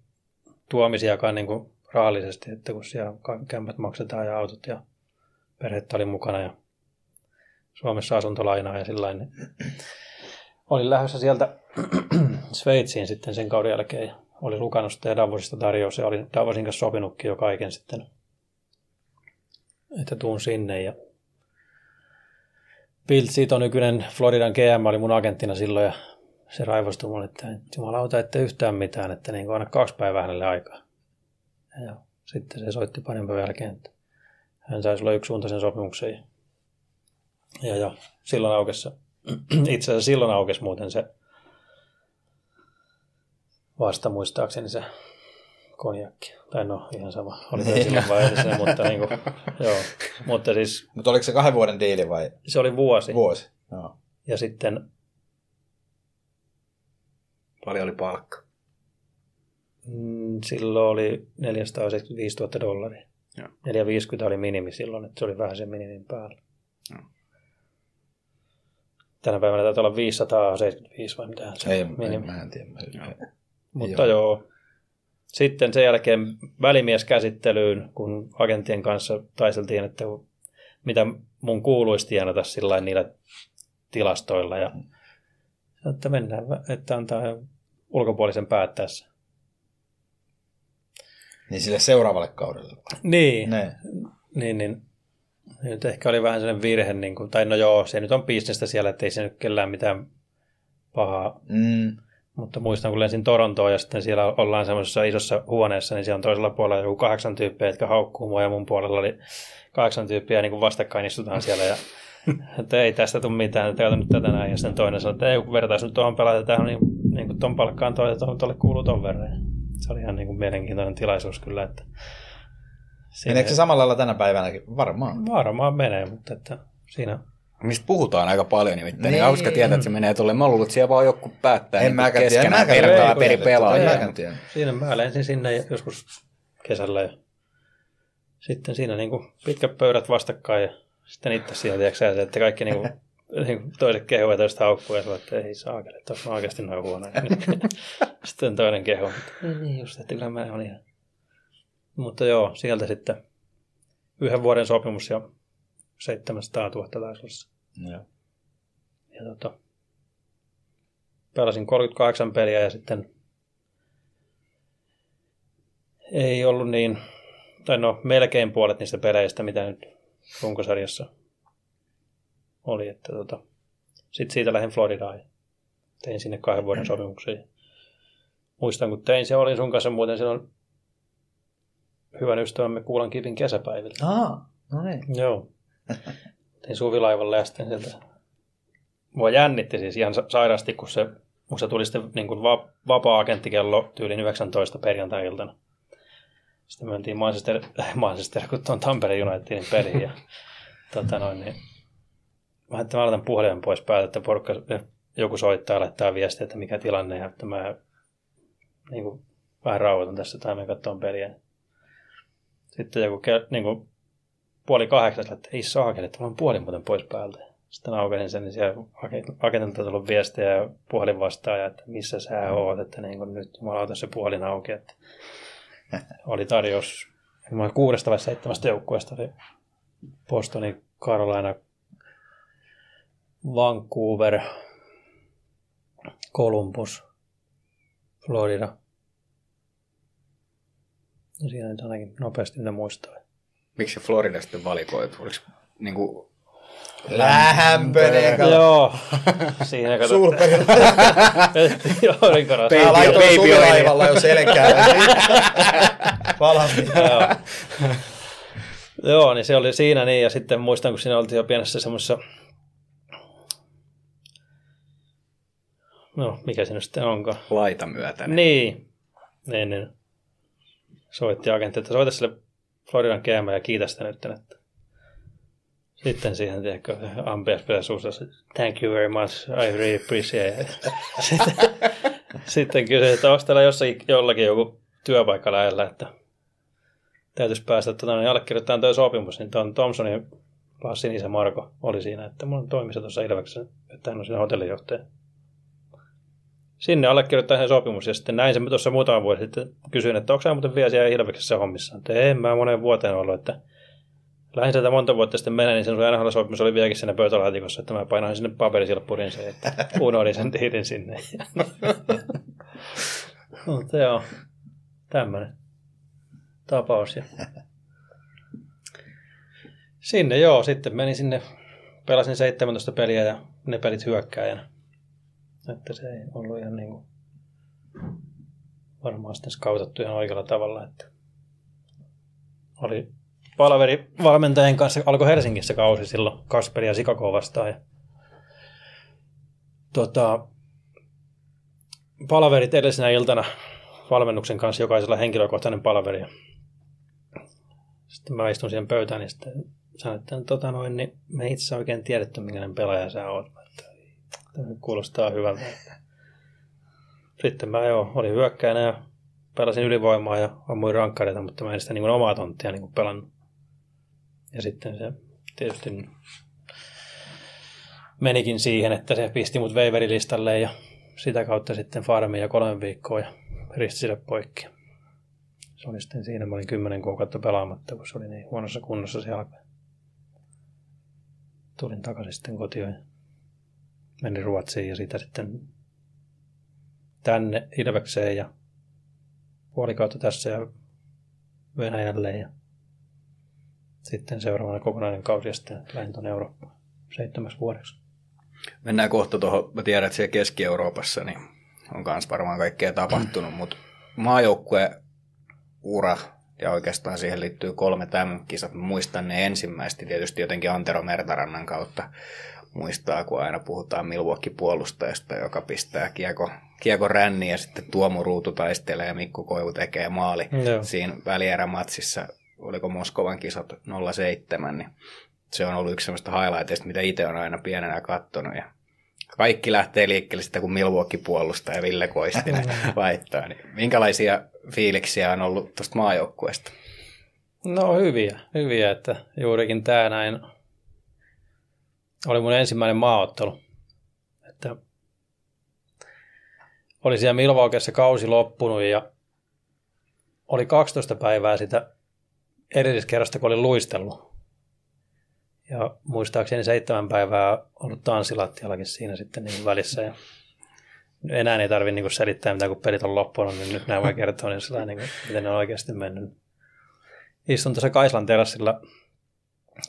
tuomisiakaan niin kuin, rahallisesti, että kun siellä kämpät maksetaan ja autot ja perhettä oli mukana ja Suomessa asuntolainaa ja sillä niin olin lähdössä sieltä Sveitsiin sitten sen kauden jälkeen ja oli Lukanosta ja Davosista tarjous ja olin Davosin kanssa sopinutkin jo kaiken sitten että tuun sinne. Ja Bill Sito, nykyinen Floridan GM, oli mun agenttina silloin ja se raivostui mulle, että jumalauta, ette yhtään mitään, että niin aina kaksi päivää hänelle aikaa. Ja sitten se soitti parin päivän jälkeen, että hän saisi olla yksisuuntaisen sopimuksen. Ja, ja silloin aukesi, itse asiassa silloin aukesi muuten se vasta muistaakseni se konjakki. Tai no, ihan sama. Oli niin. silloin vai edellisenä, mutta, niin kuin, joo. mutta siis... Mutta oliko se kahden vuoden diili vai? Se oli vuosi. Vuosi, joo. Ja sitten... Paljon oli palkka? Mm, silloin oli 475 000 dollaria. Joo. 450 oli minimi silloin, että se oli vähän sen minimin päällä. Joo. Tänä päivänä täytyy olla 575 vai mitä se Ei, minimi. mä en tiedä. Mä... Mutta joo. joo sitten sen jälkeen välimieskäsittelyyn, kun agenttien kanssa taiseltiin, että mitä mun kuuluisi tienata sillä niillä tilastoilla. Ja että mennään, että antaa ulkopuolisen päättäessä. Niin sille seuraavalle kaudelle. Niin, ne. niin, niin. Nyt ehkä oli vähän sellainen virhe, niin kuin, tai no joo, se nyt on bisnestä siellä, että ei se nyt kellään mitään pahaa. Mm. Mutta muistan, kun lensin Torontoon ja sitten siellä ollaan semmoisessa isossa huoneessa, niin siellä on toisella puolella joku kahdeksan tyyppiä, jotka haukkuu mua ja mun puolella oli kahdeksan tyyppiä niin kuin vastakkain istutaan siellä ja että ei tästä tule mitään, että nyt tätä näin. Ja sitten toinen sanoi, että ei kun vertaisi nyt tuohon pelata, että on niin, niin kuin ton palkkaan toi, että tuolle kuuluu ton verran. Se oli ihan niin kuin mielenkiintoinen tilaisuus kyllä, että Meneekö se samalla lailla tänä päivänäkin? Varmaan. Varmaan menee, mutta että siinä Mistä puhutaan aika paljon nimittäin. Niin. Niin. hauska tietää, että se menee tuolle. Mä luulen, että siellä vaan joku päättää En niin keskenään vertaa tiedä. eri pelaajia. En mäkään tiedä. Siinä mä lensin sinne joskus kesällä ja sitten siinä niin kuin pitkät pöydät vastakkain ja sitten itse siellä, tiedätkö sä, että kaikki niin kuin, niin kuin toiset kehuu ja toiset haukkuu ja sanoo, että ei saakeli, että on oikeasti noin huono. sitten toinen kehu, että "Ei niin just, että kyllä mä olin ihan. Mutta joo, sieltä sitten yhden vuoden sopimus ja 700 000 taisi olla. Joo. Ja tota, pelasin 38 peliä ja sitten ei ollut niin, tai no melkein puolet niistä peleistä, mitä nyt runkosarjassa oli. Että tota, sitten siitä lähdin Floridaan ja tein sinne kahden vuoden sopimuksen. Ja muistan, kun tein se, olin sun kanssa muuten silloin hyvän ystävämme Kuulan kivin kesäpäivillä. Aa, no niin. Joo. Tein suvilaivalle ja sitten sieltä... Mua jännitti siis ihan sa- sairaasti, kun se, kun se tuli sitten niin kuin va- vapaa-agenttikello tyyliin 19 perjantai-iltana. Sitten mentiin Manchester, Manchester kun tuon Tampere Unitedin peliin ja tota noin, niin mä että mä laitan puhelimen pois päältä, että porukka, joku soittaa ja laittaa viestiä, että mikä tilanne ja että mä niin kuin, vähän rauhoitan tässä tai mä katsoin peliä. Sitten joku ke- niin kuin, puoli kahdeksan, että ei saakeli, että on puoli muuten pois päältä. Sitten aukasin sen, niin siellä agentilta tullut viestejä ja puhelin vastaaja, että missä sä oot, että niin kuin nyt jumalauta se puolin auki. Että oli tarjous mä kuudesta vai seitsemästä joukkueesta, oli Bostoni, Carolina, Vancouver, Columbus, Florida. No siinä nyt ainakin nopeasti ne muistaa. Miksi se Florida sitten valikoitu? Oliko niin kuin, Lämpöinen. Joo, siinä kato. Sulperi. Aurinkoras. Mä laitoin baby suvilaivalla jo selkää. Valmiina. Joo. Joo, niin se oli siinä niin, ja sitten muistan, kun siinä oltiin jo pienessä semmoisessa, no mikä se nyt sitten onkaan. laita myötäinen? Niin, niin, niin. Soitti agentti, että soita sille Floridan GM ja kiitä sitä nyt. Että. Sitten siihen, tiedätkö, ampias pitäisi suusta, thank you very much, I really appreciate it. Sitten, sitten kysyi, että onko täällä jossakin, jollakin joku työpaikka lähellä, että täytyisi päästä tota, niin allekirjoittamaan tuo sopimus, niin tuon Thompsonin Lassin isä Marko oli siinä, että mulla on toimissa tuossa Ilveksessä, että hän on siinä hotellijohtaja. Sinne allekirjoittaa sen sopimus ja sitten näin sen tuossa muutama vuosi sitten kysyin, että onko sä muuten vielä siellä Ilveksessä hommissa. Että en mä moneen vuoteen ollut, että lähdin sieltä monta vuotta sitten menen, niin sen sun NHL-sopimus oli vieläkin siinä pöytälaatikossa, että mä painoin sinne paperisilppurin se, että unohdin sen diilin sinne. Mutta joo, tämmöinen tapaus. Ja... Sinne joo, sitten menin sinne, pelasin 17 peliä ja ne pelit hyökkääjänä. Että se ei ollut ihan niin kuin varmaan sitten skautattu ihan oikealla tavalla, että oli palaveri valmentajien kanssa, alkoi Helsingissä kausi silloin Kasperi ja Sikako vastaan. Ja, tota, palaverit edellisenä iltana valmennuksen kanssa, jokaisella henkilökohtainen palaveri. Ja Sitten mä istun siihen pöytään ja sitten sanoin, että tota noin, niin me itse oikein tiedetty, minkälainen pelaaja sä oot. Mä, kuulostaa hyvältä. Sitten mä joo, olin hyökkäänä ja pelasin ylivoimaa ja ammuin rankkareita, mutta mä en sitä niin omaa tonttia niin pelannut. Ja sitten se tietysti menikin siihen, että se pisti mut waiverilistalle ja sitä kautta sitten farmiin ja kolme viikkoa ja risti sille poikki. Se oli sitten siinä, mä olin kymmenen kuukautta pelaamatta, kun se oli niin huonossa kunnossa se jalka. Tulin takaisin sitten kotiin ja menin Ruotsiin ja siitä sitten tänne Ilvekseen ja puoli kautta tässä ja Venäjälle ja sitten seuraavana kokonainen kausi ja sitten lähdin tuonne Eurooppaan seitsemäs vuodeksi. Mennään kohta tuohon, mä tiedän, että siellä Keski-Euroopassa, niin on myös varmaan kaikkea tapahtunut, mutta maajoukkue ura ja oikeastaan siihen liittyy kolme tämän kisat. Muistan ne ensimmäisesti tietysti jotenkin Antero Mertarannan kautta muistaa, kun aina puhutaan Milwaukee-puolustajasta, joka pistää kiekko, kiekko ränniin ja sitten Tuomo Ruutu taistelee ja Mikko Koivu tekee maali Joo. siinä välierämatsissa, oliko Moskovan kisat 07, niin se on ollut yksi sellaista highlighteista, mitä itse on aina pienenä katsonut ja kaikki lähtee liikkeelle sitä, kun Milwaukee puolustaa ja Ville Koistinen laittaa. Niin minkälaisia fiiliksiä on ollut tuosta maajoukkueesta? No hyviä, hyviä, että juurikin tämä näin oli mun ensimmäinen maaottelu. Että oli siellä Milwaukeessa kausi loppunut ja oli 12 päivää sitä edelliskerrasta, kun oli luistellut. Ja muistaakseni seitsemän päivää ollut tanssilattiallakin siinä sitten niin välissä. Ja enää ei tarvitse niin selittää mitään, kun pelit on loppunut, niin nyt nämä voi kertoa niin sillä, niin kuin, miten ne on oikeasti mennyt. Istun tässä Kaislan terassilla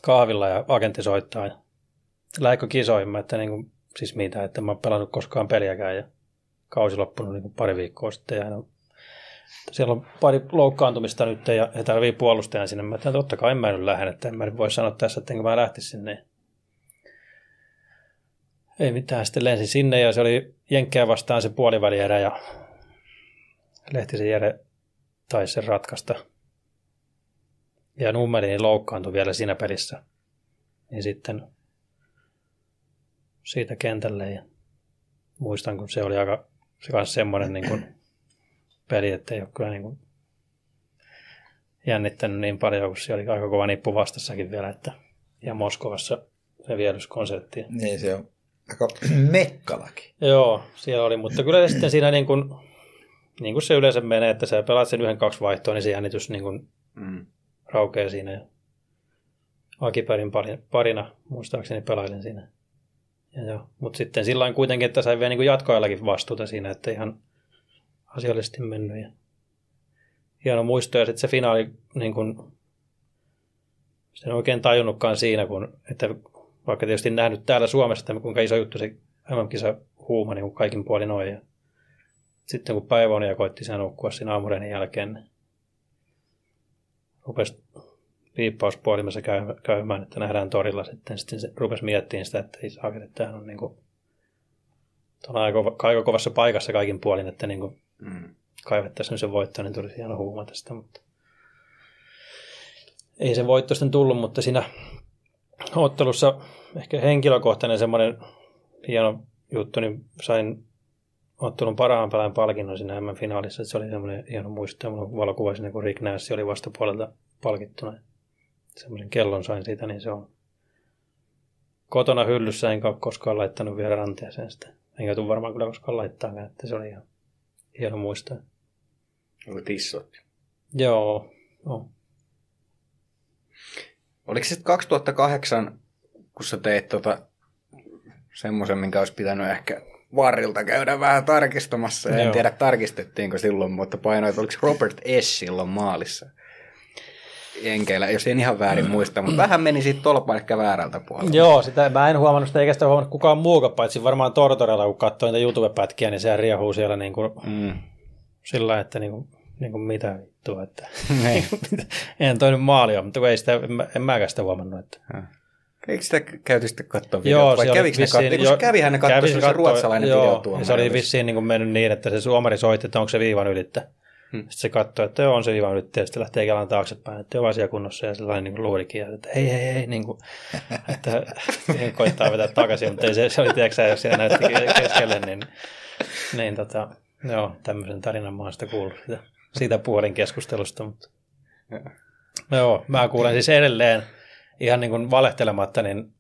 kahvilla ja agentti soittaa. Ja lähdekö kisoihin? Että niin kuin, siis mitä, että mä oon pelannut koskaan peliäkään ja kausi loppunut niin pari viikkoa sitten. Ja no, siellä on pari loukkaantumista nyt ja he tarvii puolustajan sinne. Mä että totta kai mä nyt lähden, että en mä voi sanoa tässä, että enkö mä lähtisi sinne. Ei mitään, sitten lensin sinne ja se oli Jenkkejä vastaan se puolivälierä ja Lehtisen Jere taisi sen ratkaista. Ja Nummelini loukkaantui vielä siinä pelissä. Niin sitten siitä kentälle ja muistan, kun se oli aika se kanssa semmoinen niin kuin peli, että ei ole kyllä niin kuin jännittänyt niin paljon, kun siellä oli aika kova nippu vastassakin vielä, että ja Moskovassa se viedyskonsertti. Niin se on aika mekkalaki. Joo, siellä oli, mutta kyllä se sitten siinä niin kuin, niin kuin se yleensä menee, että sä pelaat sen yhden kaksi vaihtoa, niin se jännitys niin kuin Mm. raukeaa siinä. Ja Akipärin pari- parina muistaakseni pelailin siinä. Ja. Mutta sitten sillä kuitenkin, että sai vielä niin jatkoajallakin vastuuta siinä, että ihan asiallisesti mennyt. Ja hieno muisto. Ja sitten se finaali, niin kuin, sitä en oikein tajunnutkaan siinä, kun, että vaikka tietysti nähnyt täällä Suomessa, että kuinka iso juttu se MM-kisa huuma niin kaikin puolin on. Ja sitten kun päiväunia koitti sen nukkua siinä aamureenin jälkeen, niin rupesi viippauspuolimessa käy- käymään, että nähdään torilla sitten. Sitten se rupesi miettimään sitä, että ei saa, että tämähän on niin kuin, aika, aika kovassa paikassa kaikin puolin, että niin kuin Mm. kaivettaisiin se voitto, niin tulisi hieno huuma tästä, mutta ei se voitto sitten tullut, mutta siinä ottelussa ehkä henkilökohtainen semmoinen hieno juttu, niin sain ottelun parhaan pelaajan palkinnon siinä M-finaalissa, se oli semmoinen hieno muisto, mulla on valokuva siinä, kun Rick Nash oli vastapuolelta palkittuna. Semmoisen kellon sain siitä, niin se on kotona hyllyssä, enkä ole koskaan laittanut vielä ranteeseen sitä. Enkä tule varmaan kyllä koskaan laittaakaan, että se oli ihan hieno muistaa. Onko tissot? Joo, no. Oliko se sitten 2008, kun sä teit tota, semmoisen, minkä olisi pitänyt ehkä varrilta käydä vähän tarkistamassa. En Joo. tiedä tarkistettiinko silloin, mutta painoit, oliko Robert S. silloin maalissa. Jenkeillä, jos en ihan väärin muista, mutta vähän meni siitä tolpaan ehkä väärältä puolelta. Joo, sitä mä en huomannut sitä, eikä sitä huomannut kukaan muukaan, paitsi varmaan Tortorella, kun katsoi niitä YouTube-pätkiä, niin sehän riehuu siellä niin kuin, Mm. sillä lailla, että niin kuin, niin kuin mitä vittua, että en toi nyt maali ole, mutta ei sitä, en, mä- en mäkään sitä huomannut. Että. Eikö sitä käyty sitten katsoa Joo, videota, vai se kävikö ne vissiin- katsoa? joo, Kun kävihän ne katsoa, se, se se ruotsalainen joo, videotuomari. ja se oli vissiin niin kuin mennyt niin, että se suomari soitti, että onko se viivan ylittä. Hmm. Sitten se katsoi, että joo, on se viivan ylittä, ja sitten lähtee kelan taaksepäin, että on asia kunnossa, ja sellainen niin luulikin, että ei, ei, ei, niin kuin, että koittaa vetää takaisin, mutta ei se, se oli, tiedätkö jos siinä näytti keskelle, niin, niin tota, joo, tämmöisen tarinan mä oon sitä kuullut siitä, siitä puolin keskustelusta, mutta no joo, mä kuulen siis edelleen ihan niin kuin valehtelematta, niin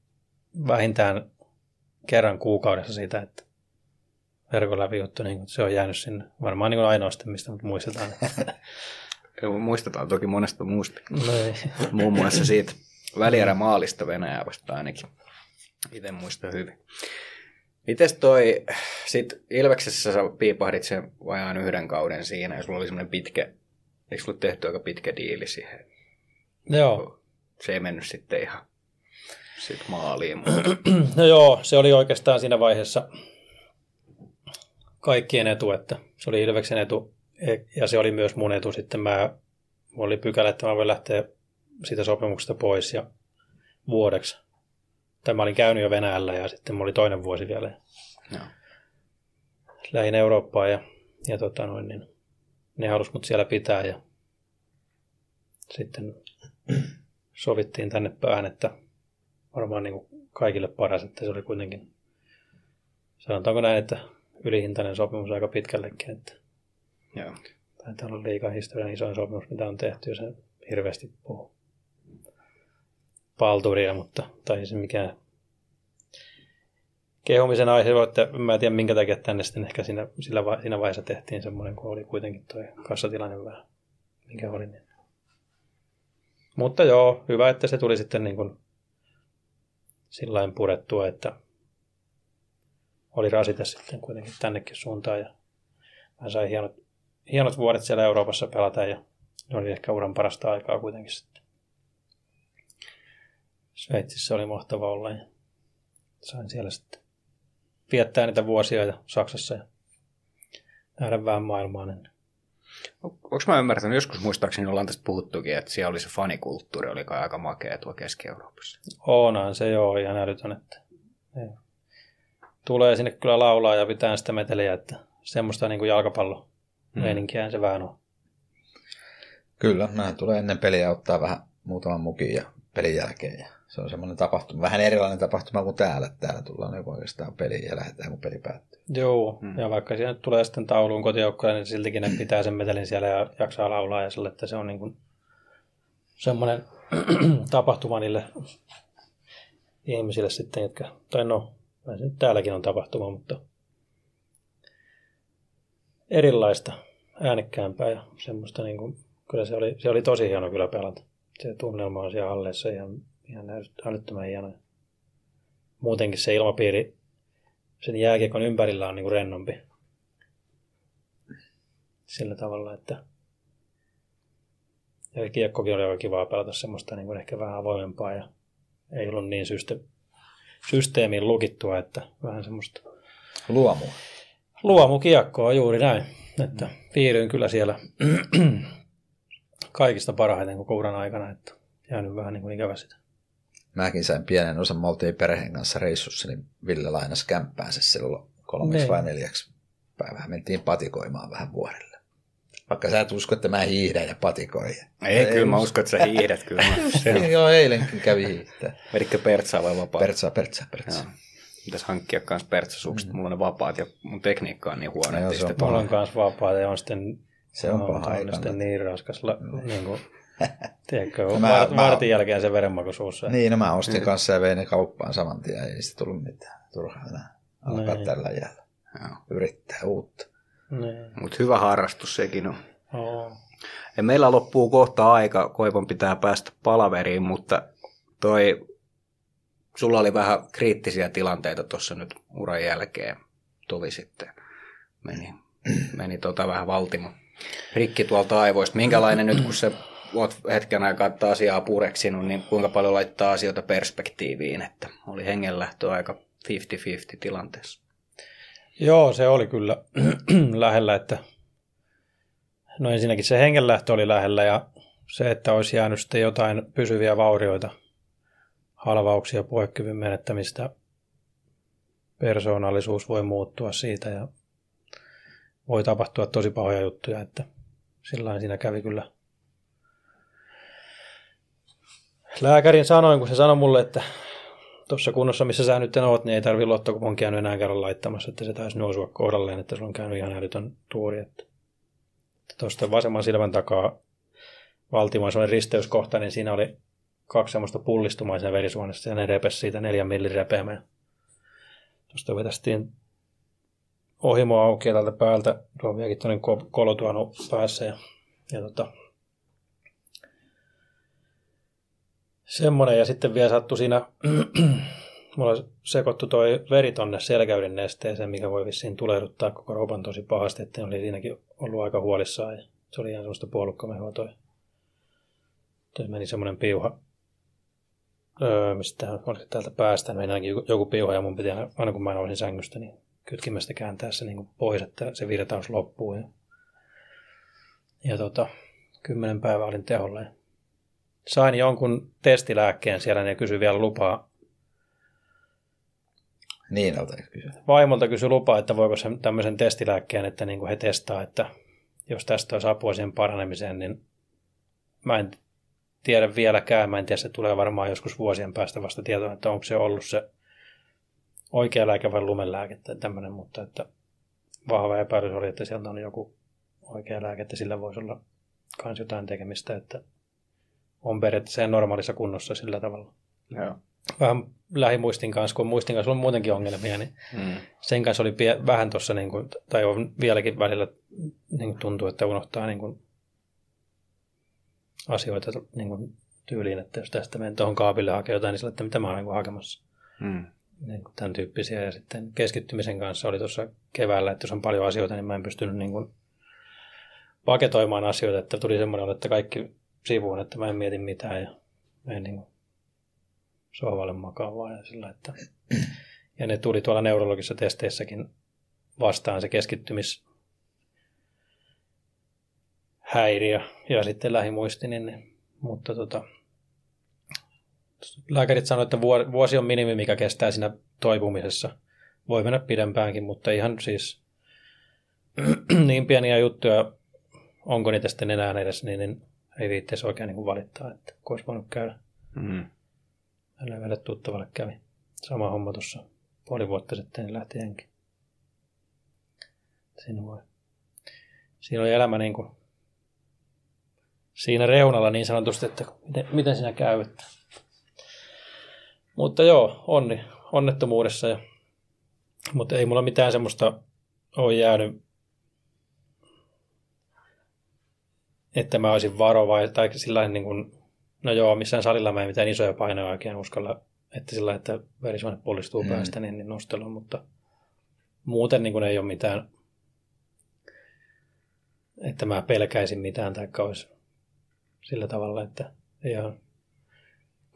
vähintään kerran kuukaudessa siitä, että verkon läpi juttu, niin se on jäänyt sinne. Varmaan niin ainoastaan, mistä muistetaan. Muistetaan toki monesta muusta. No. Muun muassa siitä välierämaalista Venäjää vastaan ainakin. Itse muistan hyvin. Mites toi, sit Ilveksessä sä piipahdit sen vajaan yhden kauden siinä, ja sulla oli semmoinen pitkä, eikö sulla tehty aika pitkä diili siihen? Joo. Se ei mennyt sitten ihan sit maaliin, mutta No joo, se oli oikeastaan siinä vaiheessa, kaikkien etu, että se oli Ilveksen etu e- ja se oli myös mun etu. Sitten mä, mulla oli pykälä, että mä voin lähteä siitä sopimuksesta pois ja vuodeksi. Tai mä olin käynyt jo Venäjällä ja sitten mulla oli toinen vuosi vielä. Joo. Lähin Eurooppaan ja, ja tota noin, niin ne halusi mut siellä pitää ja sitten sovittiin tänne päähän, että varmaan niin kuin kaikille paras, että se oli kuitenkin, sanotaanko näin, että ylihintainen sopimus aika pitkällekin, että Joo. taitaa olla liikaa historian isoin sopimus, mitä on tehty, ja se hirveästi puhuu palturia, mutta tai se mikään kehumisen aihe, että mä en tiedä minkä takia tänne sitten ehkä siinä, sillä siinä vaiheessa tehtiin semmoinen, kun oli kuitenkin toi kassatilanne vähän, mikä oli. Niin. Mutta joo, hyvä, että se tuli sitten niin kuin sillain purettua, että oli rasite sitten kuitenkin tännekin suuntaan ja mä sain hienot, hienot vuodet siellä Euroopassa pelata ja ne oli ehkä uran parasta aikaa kuitenkin sitten. Sveitsissä oli mahtava olla ja sain siellä sitten viettää niitä vuosia ja Saksassa ja nähdä vähän maailmaa. Niin Onko mä ymmärtänyt, joskus muistaakseni ollaan tästä puhuttukin, että siellä oli se fanikulttuuri, oli kai aika makea tuo Keski-Euroopassa. onhan se joo ihan älytön, että. Tulee sinne kyllä laulaa ja pitää sitä meteliä, että semmoista niin kuin jalkapallo meininkiä se vähän on. Kyllä, nämä tulee ennen peliä ottaa vähän muutaman mukin ja pelin jälkeen. Ja se on semmoinen tapahtuma, vähän erilainen tapahtuma kuin täällä. Täällä tullaan joku oikeastaan peliin ja lähdetään, kun peli päättyy. Joo, mm. ja vaikka siellä nyt tulee sitten tauluun kotijoukkoja, niin siltikin ne pitää sen metelin siellä ja jaksaa laulaa ja sille, että se on niin kuin semmoinen tapahtuma niille ihmisille sitten, jotka, tai no, täälläkin on tapahtuma, mutta erilaista, äänekkäämpää ja semmoista niin kuin, kyllä se oli, se oli tosi hieno kyllä pelata. Se tunnelma on siellä halleissa ihan, ihan älyttömän hieno. Muutenkin se ilmapiiri sen jääkiekon ympärillä on niin kuin rennompi. Sillä tavalla, että ja kiekkokin oli oikein kivaa pelata semmoista niin kuin ehkä vähän avoimempaa ja ei ollut niin syste- systeemiin lukittua, että vähän semmoista Luomua. luomukiekkoa juuri näin. Että viihdyin kyllä siellä kaikista parhaiten koko uran aikana, että jäänyt vähän niin kuin ikävä sitä. Mäkin sain pienen osan, me oltiin perheen kanssa reissussa, niin Ville lainasi kämppäänsä silloin kolmeksi Niin. vai neljäksi päivää. Mentiin patikoimaan vähän vuorille. Vaikka sä et usko, että mä hiihdän ja patikoin. Ei, kyllä mä uskon, että sä hiihdät kyllä. Se Joo, eilenkin kävi hiihtää. Veditkö Pertsaa vai vapaa? Pertsa, pertsa, pertsa. Joo. Pitäisi hankkia kans pertsasukset. Mulla on ne vapaat ja mun tekniikka on niin huono, No joo, että se on sitten Mulla on myös vapaa ja on sitten Se on no, paha on sitten niin raskas, la, niin kuin, tiedätkö, Mä- mä, var, mä- vartin jälkeen se verenmaku suussa. Niin, no mä ostin kanssa ja vein ne kauppaan saman tien. Ei niistä tullut mitään. Turhaa enää alkaa Niin. tällä jäällä. Yrittää uutta. Niin. Mutta hyvä harrastus sekin on. Oo. Ja meillä loppuu kohta aika, Koivon pitää päästä palaveriin, mutta toi, sulla oli vähän kriittisiä tilanteita tuossa nyt uran jälkeen. Tovi sitten meni, meni tota vähän valtimo rikki tuolta aivoista. Minkälainen nyt, kun sä oot hetken aikaa tätä asiaa pureksinut, niin kuinka paljon laittaa asioita perspektiiviin, että oli hengenlähtö aika 50-50 tilanteessa. Joo, se oli kyllä lähellä, että no ensinnäkin se hengenlähtö oli lähellä ja se, että olisi jäänyt sitten jotain pysyviä vaurioita, halvauksia, puhekyvyn menettämistä, persoonallisuus voi muuttua siitä ja voi tapahtua tosi pahoja juttuja, että sillä siinä kävi kyllä. Lääkärin sanoin, kun se sanoi mulle, että tuossa kunnossa, missä sä nyt oot, niin ei tarvi lottokuponkia enää käydä laittamassa, että se taisi nousua kohdalleen, että sulla on käynyt ihan älytön tuuri. Tuosta vasemman silmän takaa valtimoin sellainen risteyskohta, niin siinä oli kaksi semmoista pullistumaa siinä verisuonessa ja ne repesi siitä neljän millin repeämään. Tuosta vetästiin ohimo auki tältä päältä, tuo vieläkin tuonne kolo tuonut päässä ja, ja tota, semmoinen ja sitten vielä sattui siinä, mulla sekoittu toi veri tonne selkäydin nesteeseen, mikä voi vissiin tulehduttaa koko roupan tosi pahasti, että oli siinäkin ollut aika huolissaan ja se oli ihan semmoista puolukkamehua toi. Toi meni semmoinen piuha, öö, mistä oliko täältä päästä, meni ainakin joku- piuha ja mun piti aina, aina kun mä nousin sängystä, niin kytkimestä kääntää se niin pois, että se virtaus loppuu. Ja, ja tota, kymmenen päivää olin teholla. Ja sain jonkun testilääkkeen siellä ja kysyin vielä lupaa. Niin, kysyä. Vaimolta kysyi lupaa, että voiko se tämmöisen testilääkkeen, että niin kuin he testaa, että jos tästä olisi apua siihen paranemiseen, niin mä en tiedä vieläkään. Mä en tiedä, se tulee varmaan joskus vuosien päästä vasta tietoa, että onko se ollut se oikea lääke vai lumenlääke tai tämmöinen, mutta että vahva epäilys oli, että sieltä on joku oikea lääke, että sillä voisi olla myös jotain tekemistä, että on periaatteessa normaalissa kunnossa sillä tavalla. Joo. Vähän lähimuistin kanssa, kun muistin kanssa on muutenkin ongelmia, niin Mm. sen kanssa oli pie- vähän tuossa, niin kuin, tai on vieläkin välillä niin kuin tuntuu, että unohtaa niin kuin, asioita niin kuin, tyyliin, että jos tästä menen tuohon kaapille hakea jotain, niin sillä, että mitä mä olen niin hakemassa. Mm. Niin kuin, tämän tyyppisiä. Ja sitten keskittymisen kanssa oli tuossa keväällä, että jos on paljon asioita, niin mä en pystynyt niin kuin, paketoimaan asioita, että tuli semmoinen että kaikki sivuun, että mä en mieti mitään ja menen niin sohvalle makaan vaan ja sillä, että ja ne tuli tuolla neurologisissa testeissäkin vastaan se keskittymis häiriö ja sitten lähimuisti, niin, mutta tota, lääkärit sanoivat, että vuo- vuosi on minimi, mikä kestää siinä toipumisessa. Voi mennä pidempäänkin, mutta ihan siis niin pieniä juttuja, onko niitä sitten enää edes, niin, niin ei viitteisi oikein niin kuin valittaa, että kun olisi voinut käydä. Mm. Tällä vielä tuttavalle kävi. Sama homma tuossa puoli vuotta sitten niin lähti henki. Siinä, voi. Siinä oli elämä niin kuin siinä reunalla niin sanotusti, että miten, miten siinä käy. Että. Mutta joo, onni, onnettomuudessa. Ja, mutta ei mulla mitään semmoista ole jäänyt, että mä olisin varovainen tai sillä niin kuin, no joo, missään salilla mä en mitään isoja painoja oikein uskalla, että sillä että verisuonet pullistuu Mm. päästä, niin, niin nostella, mutta muuten niin kuin ei ole mitään, että mä pelkäisin mitään tai olisi sillä tavalla, että ihan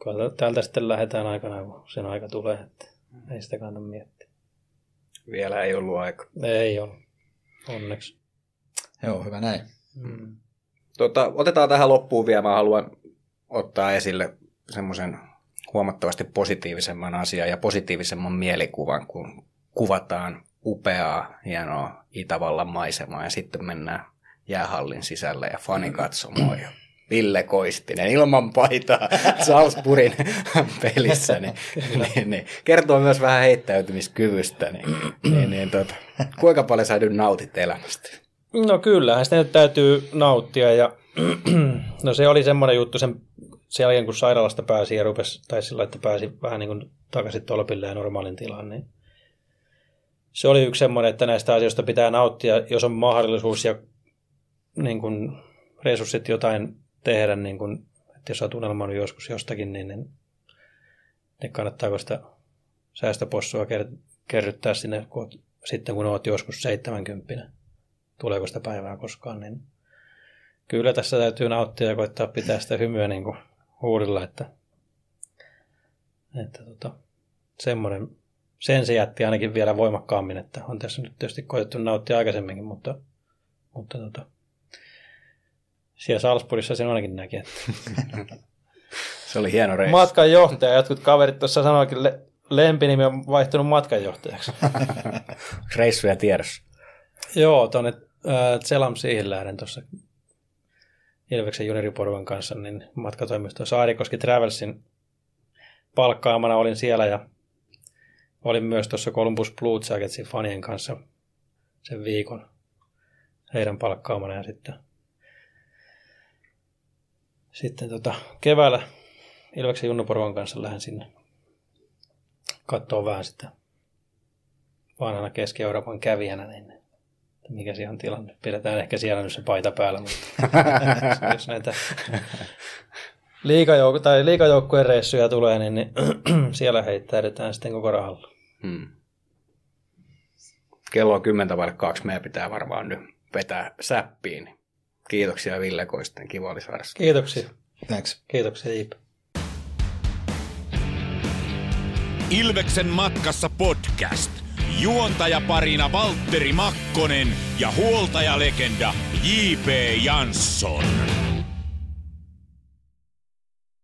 kun täältä sitten lähdetään aikana, kun sen aika tulee, että ei sitä kannata miettiä. Vielä ei ollut aika. Ei ole, onneksi. Joo, hyvä näin. Mm. Tota, otetaan tähän loppuun vielä. Mä haluan ottaa esille semmoisen huomattavasti positiivisemman asian ja positiivisemman mielikuvan, kun kuvataan upeaa, hienoa Itävallan maisemaa ja sitten mennään jäähallin sisälle ja fanikatsomoon ja Ville Koistinen ilman paitaa Salzburgin pelissä, niin, niin, niin, kertoo myös vähän heittäytymiskyvystä. Niin, niin, niin, tota, kuinka paljon sä nyt nautit elämästä? No kyllähän sitä nyt täytyy nauttia ja no se oli semmoinen juttu sen, sen jälkeen kun sairaalasta pääsi ja rupesi, tai sillä että pääsi vähän niin kuin takaisin tolpille ja normaalin tilaan, niin se oli yksi semmoinen, että näistä asioista pitää nauttia, jos on mahdollisuus ja niin kuin resurssit jotain tehdä, niin kuin, että jos olet unelmoinut joskus jostakin, niin, niin, niin kannattaako sitä säästöpossua ker- kerryttää sinne, kun oot, sitten kun olet joskus 70 tuleeko sitä päivää koskaan, niin kyllä tässä täytyy nauttia ja koittaa pitää sitä hymyä niin kuin huulilla, että, että tota, semmoinen, sen se jätti ainakin vielä voimakkaammin, että on tässä nyt tietysti koitettu nauttia aikaisemminkin, mutta, mutta tota, siellä Salzburgissa sen ainakin näki, että Se oli hieno reissu. matkanjohtaja, jotkut kaverit tuossa sanoikin, le- lempinimi on vaihtunut matkanjohtajaksi. Reissuja tiedossa. Joo, tuonne äh, siihen lähden tuossa Ilveksen junioriporukan kanssa, niin matkatoimisto Saarikoski Travelsin palkkaamana olin siellä ja olin myös tuossa Columbus Blue Jacketsin fanien kanssa sen viikon heidän palkkaamana ja sitten, sitten tota, keväällä Ilveksen junnuporukan kanssa lähden sinne katsoa vähän sitä vanhana Keski-Euroopan kävijänä, niin mikä siellä on tilanne. Pidetään ehkä siellä nyt se paita päällä, mutta jos näitä liikajouk- tai liikajoukkueen reissuja tulee, niin, niin siellä heittäydytään sitten koko rahalla. Hmm. Kello on kymmentä vaille kaksi. Meidän pitää varmaan nyt vetää säppiin. Kiitoksia Ville Koisten. Kiva oli saada. Kiitoksia. Thanks. Kiitoksia Iip. Ilveksen matkassa podcast. Juontajaparina Valtteri Makkonen ja huoltajalegenda J.P. Jansson.